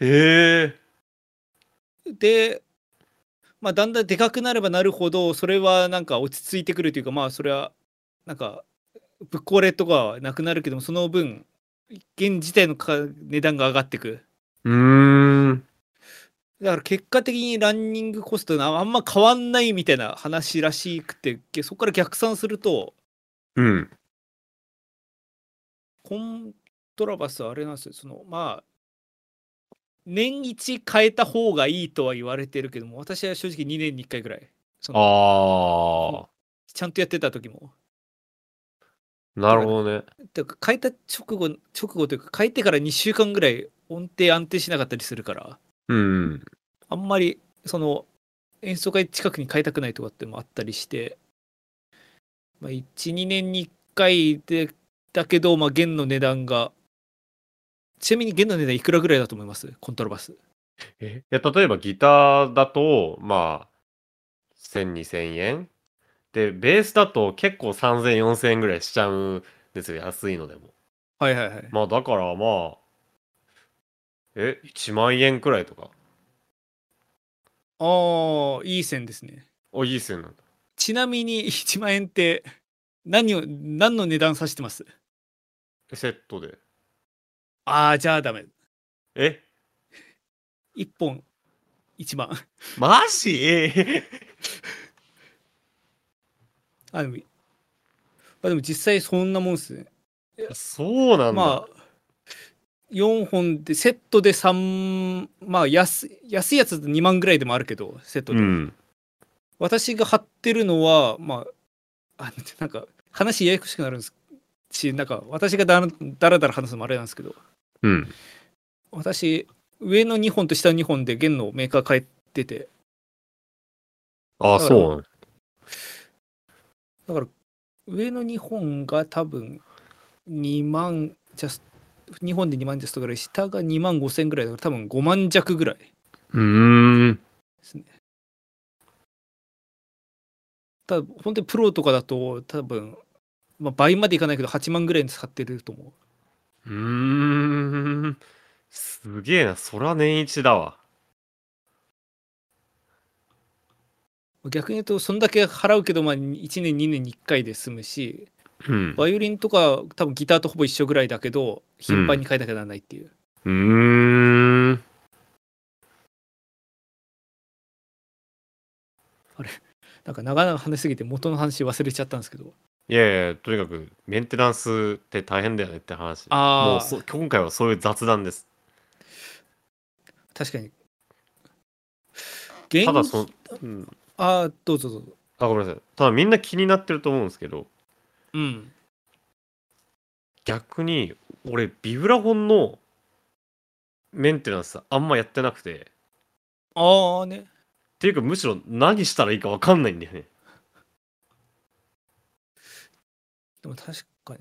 B: へえ。
A: でまあだんだんでかくなればなるほどそれはなんか落ち着いてくるというかまあそれはなんかぶっ壊れとかはなくなるけどもその分現自体のか値段が上がってく。
B: うーん。
A: だから結果的にランニングコストがあんま変わんないみたいな話らしくてそこから逆算すると
B: うん。
A: コントラバスはあれなんですよ。そのまあ年一変えた方がいいとは言われてるけども私は正直2年に1回ぐらい。その
B: あ
A: ちゃんとやってた時も。
B: あ、なるほどね。
A: てか変えた直後直後というか変えてから2週間ぐらい音程安定しなかったりするから。
B: うん。
A: あんまりその演奏会近くに変えたくないとかってもあったりして、まあ、12年に1回でだけど、まあ、弦の値段が。ちなみに弦の値段いくらぐらいだと思います？コントラバス。
B: え？いや例えばギターだとまあ1000、2000円でベースだと結構3000、4000円ぐらいしちゃうんですよ安いのでも。
A: はいはいはい。
B: まあだからまあえ1万円くらいとか。
A: ああいい線ですね。
B: あいいっすよね
A: ちなみに [laughs] 1万円って何を何の値段指してます？
B: セットで。
A: ああじゃあダメ。
B: え
A: ？1本1万。
B: マジ？え？
A: あでもあでも実際そんなもんっすね。
B: そうなんだ、
A: まあ4本でセットで3まあ安安いやつだと2万ぐらいでもあるけどセットで、
B: うん。
A: 私が貼ってるのはまああなんか話ややこしくなるんですしなんか私がだらだらだら話すのもあれなんですけど。
B: うん。
A: 私上の2本と下の2本で弦のメーカー変えてて。
B: あ
A: だから
B: そうだ
A: だから上の2本が多分2万ジャス2本で2万ジャストぐらい下が2万5千ぐらいだから多分5万弱ぐらい。う
B: ーん。
A: ですね。ただ本当にプロとかだと多分、まあ、倍までいかないけど8万ぐらいに使ってると思う。
B: うーん。すげえな。そら年一だわ
A: 逆に言うとそんだけ払うけど、まあ、1年2年に1回で済むし
B: うん。
A: バイオリンとか多分ギターとほぼ一緒ぐらいだけど頻繁に変えなきゃならないっていう、
B: うーん。
A: なんか長々話しすぎて元の話忘れちゃったんですけど。
B: いやいやとにかくメンテナンスって大変だよねって話。
A: あー。
B: もうそ今回はそういう雑談です。
A: 確かに。現
B: ただその、うん、
A: あーどうぞどうぞ。
B: あごめんなさい。ただみんな気になってると思うんですけど。
A: うん。
B: 逆に俺ビブラフォンのメンテナンスあんまやってなくて。っ
A: ああね。
B: ていうかむしろ何したらいいか分かんないんだよね。
A: でも確かに。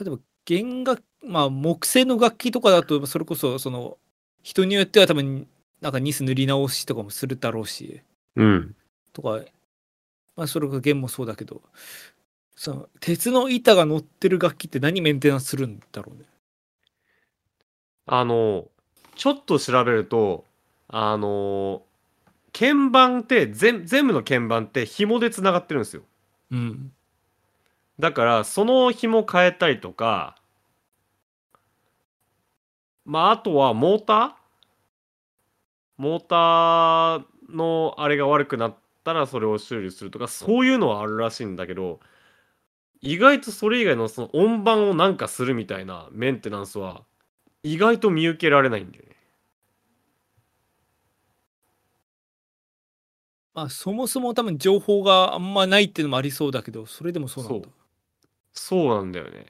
A: 例えば弦楽まあ木製の楽器とかだとそれこそその人によっては多分なんかニス塗り直しとかもするだろうし。
B: うん。
A: とかまあそれこそ弦もそうだけど。その鉄の板が乗ってる楽器って何メンテナンスするんだろうね。
B: あのちょっと調べるとあの鍵盤って全全部の鍵盤って紐でつながってるんですよ。
A: うん。
B: だからその紐変えたりとかまああとはモーターモーターのあれが悪くなったらそれを修理するとかそういうのはあるらしいんだけど意外とそれ以外のその音盤をなんかするみたいなメンテナンスは意外と見受けられないんだよね。
A: まあそもそも多分情報があんまないっていうのもありそうだけどそれでもそうなんだ。
B: そう。そうなんだよね。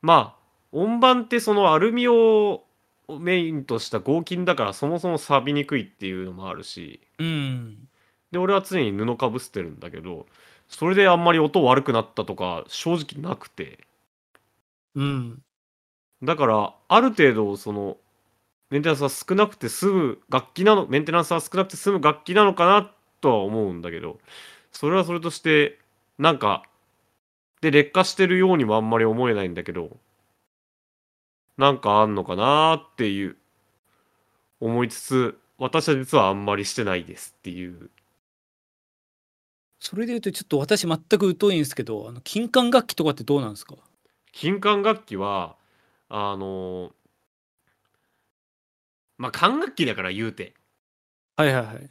B: まあ音盤ってそのアルミをメインとした合金だからそもそも錆びにくいっていうのもあるし。
A: うん。
B: で俺は常に布かぶせてるんだけどそれであんまり音悪くなったとか正直なくて。
A: うん。
B: だからある程度そのメンテナンスは少なくて済む楽器なのメンテナンスは少なくて済む楽器なのかなとは思うんだけどそれはそれとしてなんかで劣化してるようにもあんまり思えないんだけどなんかあんのかなっていう思いつつ私は実はあんまりしてないですっていう。
A: それで言うとちょっと私全く疎いんですけどあの金管楽器とかってどうなんですか？
B: 金管楽器はあのまあ管楽器だから言うて。
A: はいはいはい。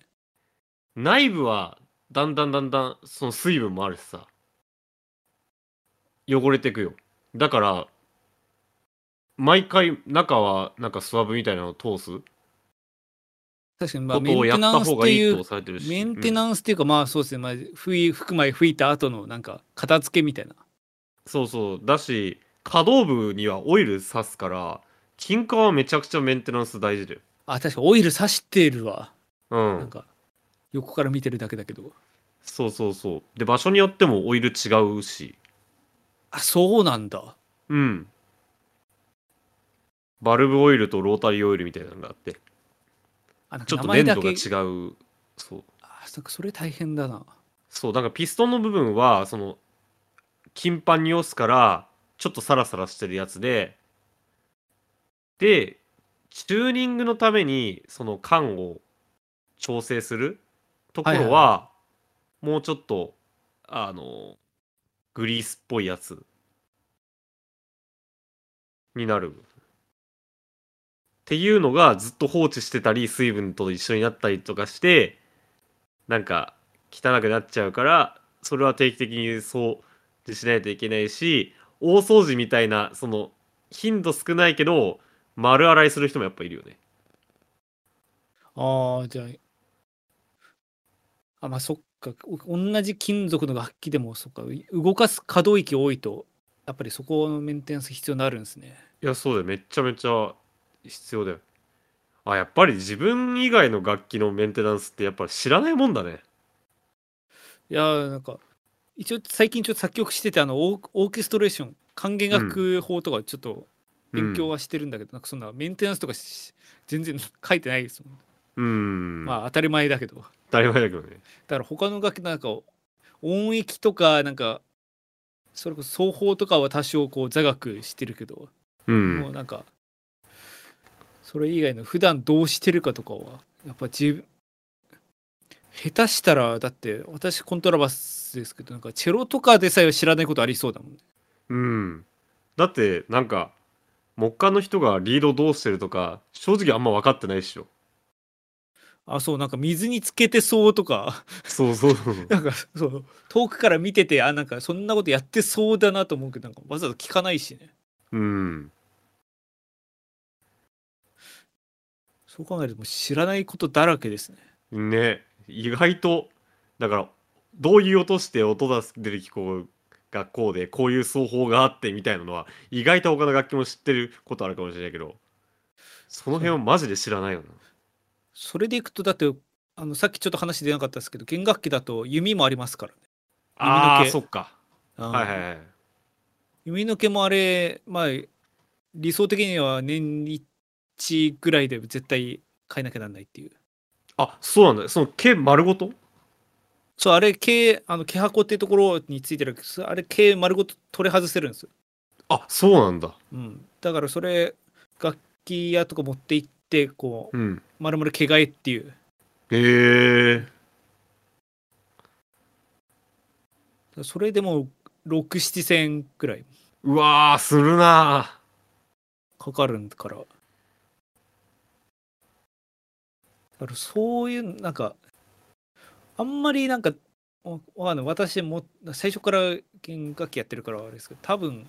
B: 内部はだんだんだんだんその水分もあるしさ。汚れてくよ。だから毎回中はなんかスワブみたいなのを通す？
A: 確かにまあメンテナンスっていうメンテ
B: うん。
A: ナンスっていうか、まあそうですね、まあ、吹く前吹いた後のなんか片付けみたいな。
B: そうそう。だし可動部にはオイル刺すから金管はめちゃくちゃメンテナンス大事だよ。
A: あ、確かオイル刺してるわ。
B: うん。
A: なんか横から見てるだけだけど。
B: そうそうそう。で場所によってもオイル違うし。
A: あ、そうなんだ。
B: うんバルブオイルとロータリーオイルみたいなのがあって。
A: あ、なん
B: ちょっと粘度が
A: け。
B: 違う。そう。
A: あ、そそれ大変だな。
B: そうなんかピストンの部分はその金パンに押すからちょっとサラサラしてるやつで。でチューニングのためにその缶を調整するところは,、
A: はいは
B: もうちょっとあのグリースっぽいやつになるっていうのがずっと放置してたり水分と一緒になったりとかしてなんか汚くなっちゃうからそれは定期的に掃除しないといけないし大掃除みたいなその頻度少ないけど丸洗いする人もやっぱいるよね
A: ああ、じゃあ。あ、まあそっか。お同じ金属の楽器でも、そっか。動かす可動域多いと、やっぱりそこのメンテナンス必要になるんですね。
B: いやそうだよめっちゃめちゃ必要だよ。あやっぱり自分以外の楽器のメンテナンスってやっぱり知らないもんだね。
A: いやーなんか一応最近ちょっと作曲しててあのオーオーケストレーション管弦楽法とかちょっと勉強はしてるんだけど、なんかそんなメンテナンスとかし全然書いてないですもん、
B: うん。
A: まあ当たり前だけど。だ
B: 当たり前だけどね。
A: から他の楽器なんか音域とかなんかそれこそ奏法とかは多少こう座学してるけど、
B: うん。
A: もうなんかそれ以外の普段どうしてるかとかはやっぱ自分下手したらだって私コントラバスですけどなんかチェロとかでさえ知らないことありそうだもんね。
B: うん。だってなんか木管の人がリードどうしてるとか正直あんま分かってないっしょ。
A: あそうなんか水につけてそうとか。
B: そうそう。[laughs]
A: なんかそう。遠くから見ててあなんかそんなことやってそうだなと思うけどなんかわざわざ聞かないしね。
B: うん
A: そう考えるともう知らないことだらけですね。
B: ね意外とだからどういう音して音出す出る機構がこうでこういう奏法があってみたいなのは意外と他の楽器も知ってることあるかもしれないけどその辺はマジで知らないよな。
A: それでいくとだってあのさっきちょっと話出なかったですけど弦楽器だと弓もありますからね。
B: あ
A: 弓の毛。
B: ーそっか。はいはいはい
A: 弓の毛もあれまあ理想的には年1ぐらいで絶対変えなきゃなんないっていう。
B: あそうなんだ。その毛丸ごと？
A: そうあれ毛あの毛箱っていうところについてるそあれ毛丸ごと取り外せるんですよ、
B: あそうなんだ。
A: うん、だからそれ楽器屋とか持って行ってこう
B: うん。
A: 丸々毛替えっていう。
B: へえ。
A: それでも67千くらい。う
B: わーするな
A: かかるんからだからそういうなんかあんまりなんかわわかんない。私も最初から弦楽器やってるからあれですけど多分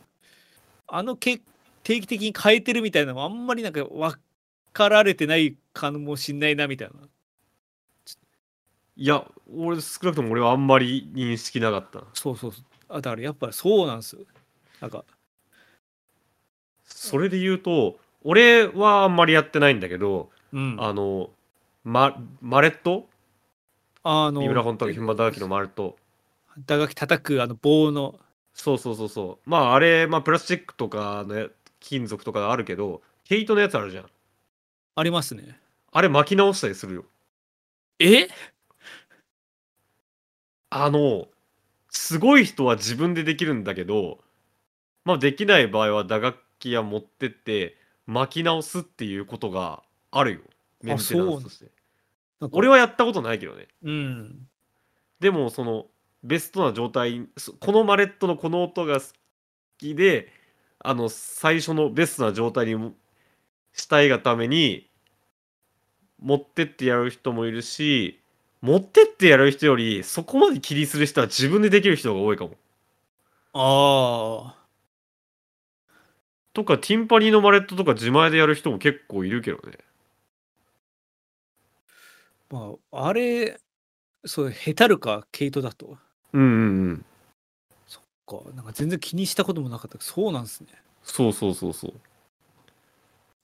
A: あの毛定期的に変えてるみたいなのもあんまりなんか分かられてないかもしんないなみたいな。い
B: や俺少なくとも俺はあんまり認識なかった。
A: そうそうそう。あだからやっぱそうなんですよ。なんか。
B: それで言うと俺はあんまりやってないんだけど
A: うん。
B: あのママレット？
A: あの
B: 三浦本と暇打楽器のマレット。
A: 打楽器叩くあの棒の。
B: そうそうそうそう。まああれ、まあ、プラスチックとかのや金属とかあるけど毛糸のやつあるじゃん。
A: ありますね。
B: あれ巻き直したりするよ。
A: え？
B: あのすごい人は自分でできるんだけどまあできない場合は打楽器屋持ってって巻き直すっていうことがあるよメンテナンスとして。俺はやったことないけどね。
A: うん。
B: でもそのベストな状態そこのマレットのこの音が好きであの最初のベストな状態にもしたいがために持ってってやる人もいるし持ってってやる人よりそこまで気にする人は自分でできる人が多いかも。
A: ああ
B: とかティンパニーのマレットとか自前でやる人も結構いるけどね。
A: まああれそうへたるか毛糸だと
B: うんうんうん。
A: かなんか全然気にしたこともなかったそうなんですね
B: そうそうそうそう。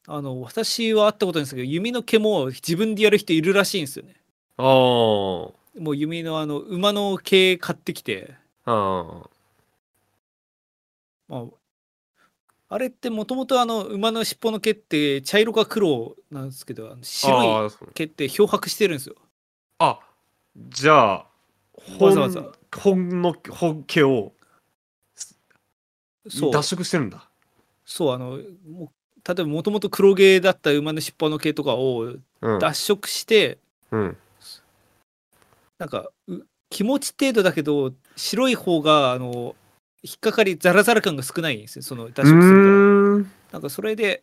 A: あの私は会ったことないんですけど弓の毛も自分でやる人いるらしいんですよね
B: あ
A: もう弓のあの馬の毛買ってきて
B: あ。ああ。
A: まああれってもともとあの馬の尻尾の毛って茶色か黒なんですけど白い毛って漂白してるんですよ。
B: あじゃあ
A: わざわざ。
B: 本本の本毛を
A: そう。
B: 脱色してるんだ。
A: そうあのもう例えばもともと黒毛だった馬の尻尾の毛とかを
B: うん。
A: 脱色して、
B: うん。
A: なんかう気持ち程度だけど白い方があの引っかかりザラザラ感が少ないんですよその脱色するから。
B: ん。
A: なんかそれで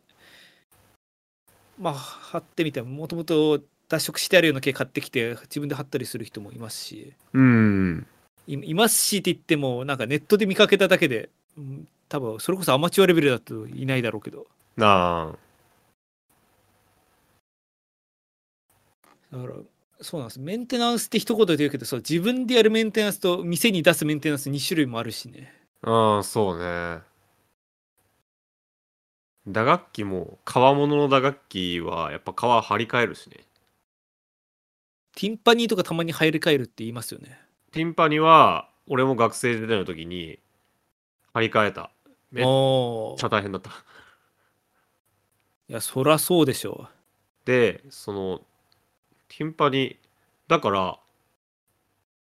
A: まあ貼ってみてもともと脱色してあるような毛買ってきて自分で貼ったりする人もいますし。
B: うん。
A: いいますしって言ってもなんかネットで見かけただけで、うん、多分それこそアマチュアレベルだといないだろうけど。
B: なあ。
A: だからそうなんです。メンテナンスって一言で言うけどそう自分でやるメンテナンスと店に出すメンテナンス2種類もあるしね
B: ああそうね。打楽器も革物の打楽器はやっぱ革張り替えるしね。
A: ティンパニーとかたまに入り替えるって言いますよね。
B: ティンパニは俺も学生時代の時に張り替えた。めっ
A: おー。
B: ちゃ大変だった。
A: いやそらそうでしょ
B: でそのティンパニだから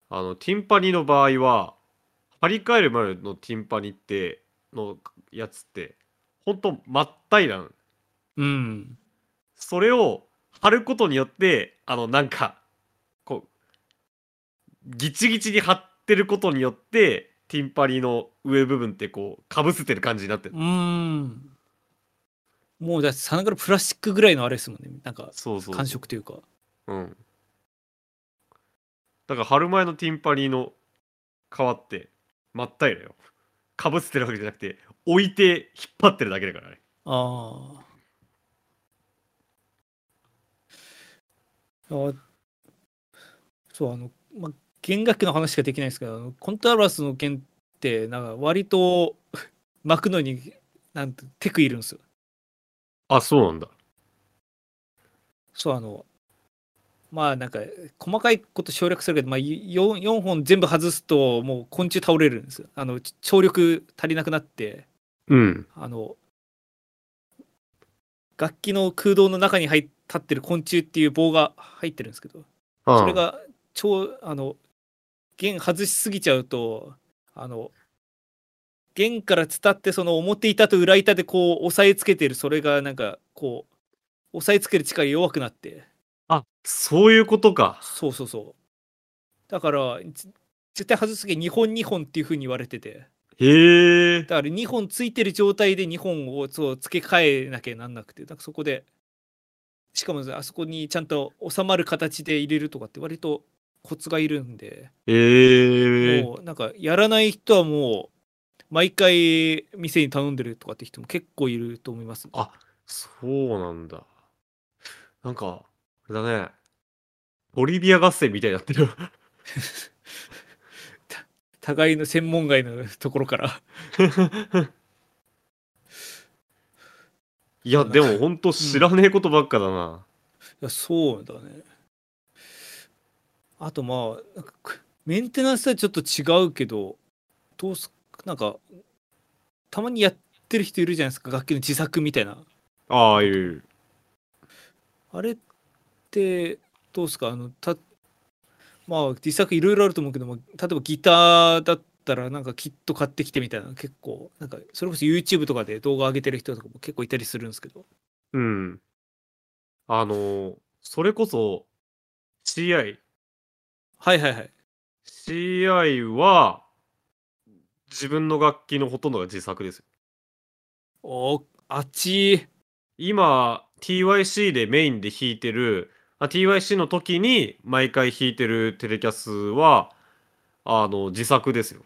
B: あのティンパニの場合は張り替える前のティンパニってのやつってほんと真っ平ら
A: ううん。
B: それを貼ることによってあのなんかこうギチギチに貼ってることによってティンパニの上部分ってこうかぶせてる感じになってる
A: うーん。もうだってさながらプラスチックぐらいのあれですもんね。なんか
B: そうそう。
A: 感触というか。
B: うん。だから貼る前のティンパニの皮って真っ平らよ。かぶせてるわけじゃなくて置いて引っ張ってるだけだからね。
A: あああそうあの、まあ、弦楽器の話しかできないですけどコントラバスの弦ってなんか割と [laughs] 巻くのになんてテクいるんですよ。
B: あそうなんだ。
A: そうあのまあなんか細かいこと省略するけど、まあ、4, 4本全部外すともう昆虫倒れるんですよ。あのち張力足りなくなって。
B: うん。
A: あの楽器の空洞の中に入っ立ってる昆虫っていう棒が入ってるんですけど
B: ああ。
A: それが超あの弦外しすぎちゃうとあの弦から伝ってその表板と裏板でこう押さえつけてるそれがなんかこう押さえつける力弱くなって。
B: あそういうことか。
A: そうそうそう。だからつ絶対外す時2本2本っていう風に言われてて。
B: へえ。
A: だから2本ついてる状態で2本をそう付け替えなきゃなんなくて。なんかそこでしかもあそこにちゃんと収まる形で入れるとかって割とコツがいるんで、
B: へえ。
A: もうなんかやらない人はもう毎回店に頼んでるとかって人も結構いると思います、
B: あそうなんだ。なんかあれだね。ボリビア合戦みたいになってる。[laughs]
A: た互いの専門外のところから。[laughs]
B: いやでもほんと知らねえことばっかだな、
A: いやそうだね。あとまあメンテナンスはちょっと違うけどどうすなんかたまにやってる人いるじゃないですか。楽器の自作みたいな。
B: ああいう
A: あれってどうですか？あのたまあ自作いろいろあると思うけども例えばギターだったらなんかキット買ってきてみたいな結構なんかそれこそ YouTube とかで動画上げてる人とかも結構いたりするんですけど。
B: うん。あのそれこそ CI
A: はいはいはい。
B: CI は自分の楽器のほとんどが自作です。よ
A: おあっち
B: 今 TYC でメインで弾いてるあ TYC の時に毎回弾いてるテレキャスはあの自作ですよ。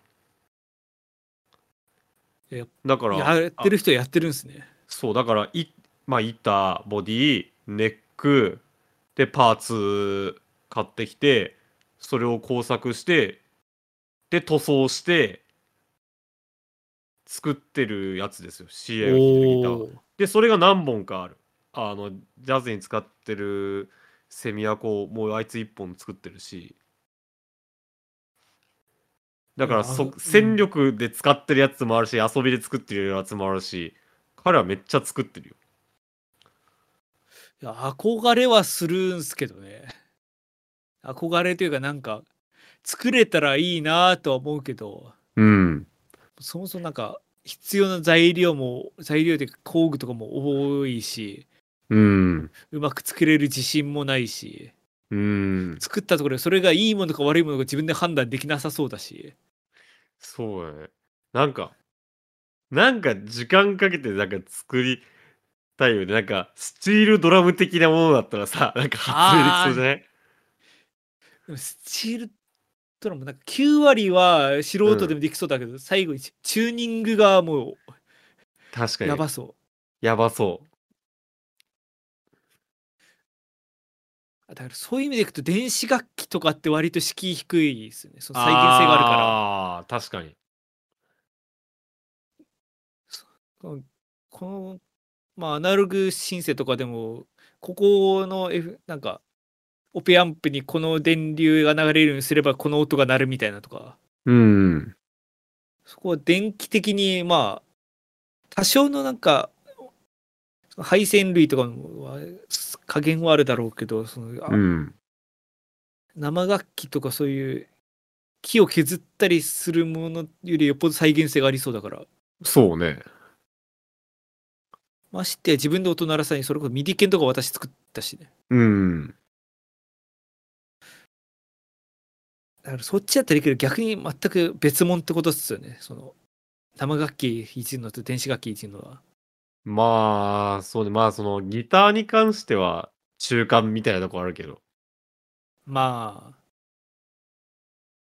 A: や
B: だから
A: やってる人はやってるんですね。
B: そうだからいまあ板ボディネックでパーツ買ってきてそれを工作してで塗装して作ってるやつですよ。CA を弾いてるギター。でそれが何本かある。あのジャズに使ってるセミアコもうあいつ1本作ってるし。だからそ
A: うん。
B: 戦力で使ってるやつもあるし遊びで作ってるやつもあるし彼はめっちゃ作ってるよ。
A: いや憧れはするんすけどね。憧れというかなんか作れたらいいなとは思うけど。
B: うん。
A: そもそもなんか必要な材料も材料というか工具とかも多いし
B: うん。
A: うまく作れる自信もないし。
B: うん。
A: 作ったところでそれがいいものか悪いものか自分で判断できなさそうだし。
B: そうだね。なんかなんか時間かけてなんか作りたいよね。なんかスチールドラム的なものだったらさなんか発明できそうじゃない？
A: でもスチールドラムなんか9割は素人でもできそうだけど、最後にチチューニングがもう
B: 確かに。
A: やばそう。
B: やばそう
A: あだからそういう意味でいくと電子楽器とかって割と敷居低いですよね。その再現性があるから。
B: ああ確かに。
A: このまあアナログシンセとかでもここの、F、なんかオペアンプにこの電流が流れるようにすればこの音が鳴るみたいなとか。
B: うん。
A: そこは電気的にまあ多少のなんか配線類とかもは加減はあるだろうけどその、あ
B: うん。
A: 生楽器とかそういう木を削ったりするものよりよっぽど再現性がありそうだから。
B: そうね。
A: ましてや自分で音鳴らさないそれこそミディケンとか私作ったしね。
B: うん。
A: だからそっちやったらいいけど逆に全く別物ってことですよね。その生楽器弾いてるのと電子楽器弾いてるのは
B: まあそうね。まあそのギターに関しては中間みたいなとこあるけど。
A: まあ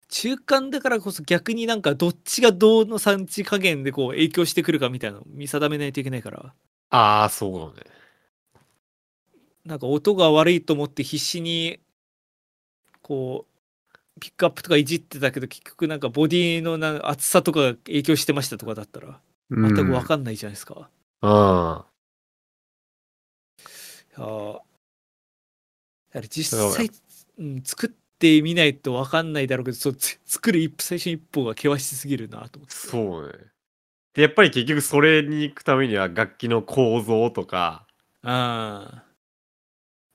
A: 中間だからこそ逆になんかどっちがどの産地加減でこう影響してくるかみたいなのを見定めないといけないから。
B: ああそうね。
A: なんか音が悪いと思って必死にこうピックアップとかいじってたけど結局なんかボディのな厚さとかが影響してましたとかだったら全く分かんないじゃないですか。
B: あ
A: いやーだから実際、うん、作ってみないと分かんないだろうけどそうつ作る一歩最初に一歩が険しすぎるなと思って。
B: そうね。でやっぱり結局それに行くためには楽器の構造とか
A: あ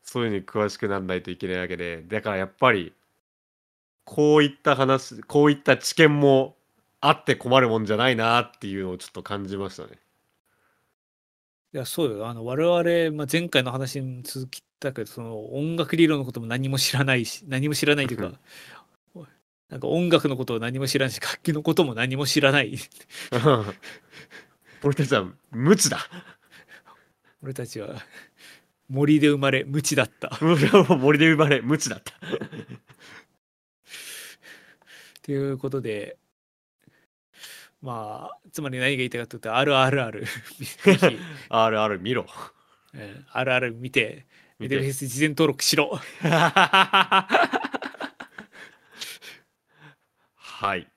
B: そういうのに詳しくならないといけないわけで。だからやっぱりこういった話こういった知見もあって困るもんじゃないなっていうのをちょっと感じましたね
A: いやそうよ。あの我々、まあ、前回の話に続きだけどその音楽理論のことも何も知らないし何も知らないというかなんか音楽のことを何も知らないし楽器のことも何も知らない。[laughs]
B: 俺たちは無知だ。[laughs]
A: 俺たちは森で生まれ無知だった。[laughs]
B: 森で生まれ無知だった。
A: ということでまあつまり何が言いたいかというとあるあるある [laughs]
B: あるある見ろ [laughs]
A: えーあるある見てメデルフェス事前登録しろ [laughs]
B: はい。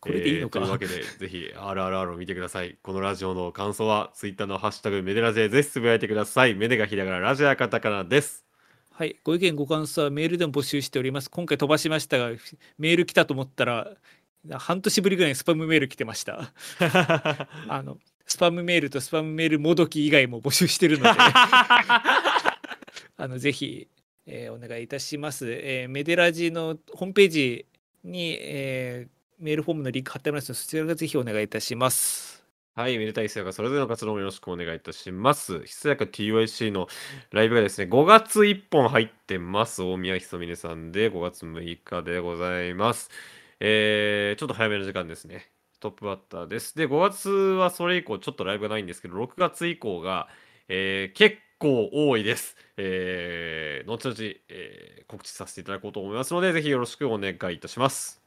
A: これでいいのか、
B: えーというわけで、ぜひ RRR を見てください。このラジオの感想は、ツイッターのハッシュタグメデラジでぜひつぶやいてください。メデがひらがな、ラジオはカタカナです。
A: はい、ご意見ご感想はメールでも募集しております。今回飛ばしましたが、メール来たと思ったら、半年ぶりぐらいにスパムメール来てました。[laughs] あの、スパムメールとスパムメールもどき以外も募集してるので、[laughs] あのぜひ、えーお願いいたします。えーメデラジのホームページに、えーメールフォームのリンク貼ってありますので、そちらからぜひお願いいたします。
B: はい、めでたいひそやか、それぞれの活動もよろしくお願いいたします。ひそやか TYC のライブがですね、5月1本入ってます。大宮ひそみねさんで5月6日でございます。えー、ちょっと早めの時間ですね。トップバッターです。で、5月はそれ以降、ちょっとライブがないんですけど、6月以降が、えー結構多いです。えー、後々、えー告知させていただこうと思いますので、ぜひよろしくお願いいたします。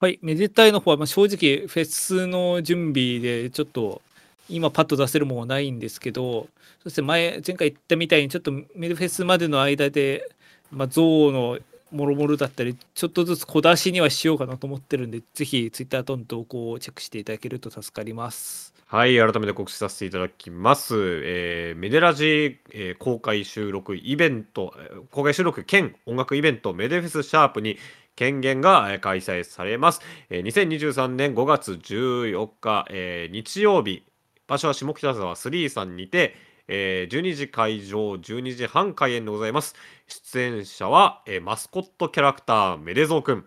A: はい、めでたいの方は、まあ、正直フェスの準備でちょっと今パッと出せるものはないんですけどそして前前回言ったみたいにちょっとメデフェスまでの間で、まあ、象のもろもろだったりちょっとずつ小出しにはしようかなと思ってるんでぜひツイッターとの投稿をチェックしていただけると助かります。
B: はい、改めて告知させていただきます。えーメデラジ、えー公開収録イベント、公開収録兼音楽イベント、メデフェスシャープに権限が開催されます。えー2023年5月14日、えー日曜日、場所は下北沢3さんにて、えー12時会場、12時半開演でございます。出演者は、えーマスコットキャラクター、メデゾウくん、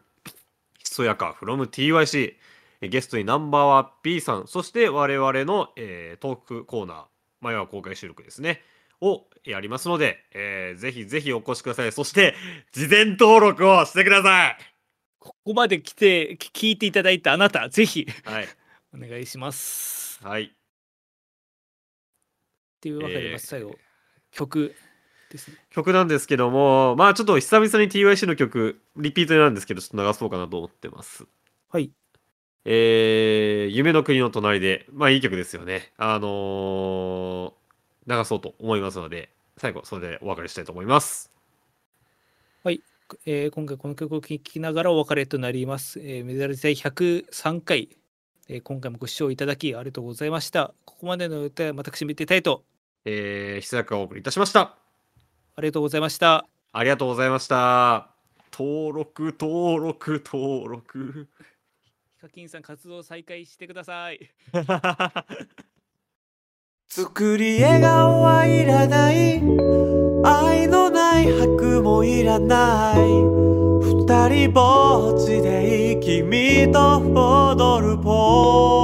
B: ひそやか from TYC、えーゲストにナンバーは B さん、そして我々の、えートークコーナー、前は公開収録ですね、をやりますので、えーぜひぜひお越しください。そして、事前登録をしてください。
A: ここまで来てき聞いていただいたあなたぜひ
B: はい。[laughs]
A: お願いします。っ
B: はい。
A: ていうわけで、
B: えー
A: まず最後曲ですね。
B: 曲なんですけども、まあちょっと久々に TYC の曲、リピートになるんですけど、ちょっと流そうかなと思ってます。
A: はい。
B: えー、夢の国の隣で、まあいい曲ですよね。あのー流そうと思いますので、最後、それでお別れしたいと思います。
A: えー今回この曲を聴きながらお別れとなります。えーメダル第103回、えー今回もご視聴いただきありがとうございました。ここまでの歌は私見てたいと
B: えー、ひそやかお送りいたしました。
A: ありがとうございました。
B: ありがとうございました。登録、登録、登録。
A: ヒカキンさん活動再開してください。[laughs]
C: 作り笑顔はいらない愛のない白もいらない二人ぼっちで君と踊るポッ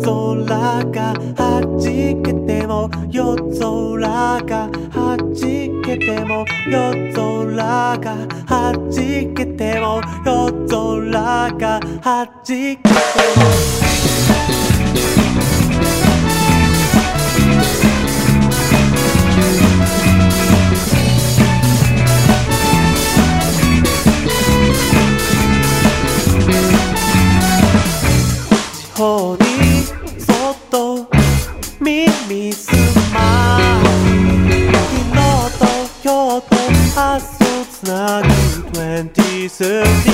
C: 空がはじけても夜空がはじけても夜空がはじけても夜空がはじけても地方に耳すま昨日と今日と明日をつなぐ。2030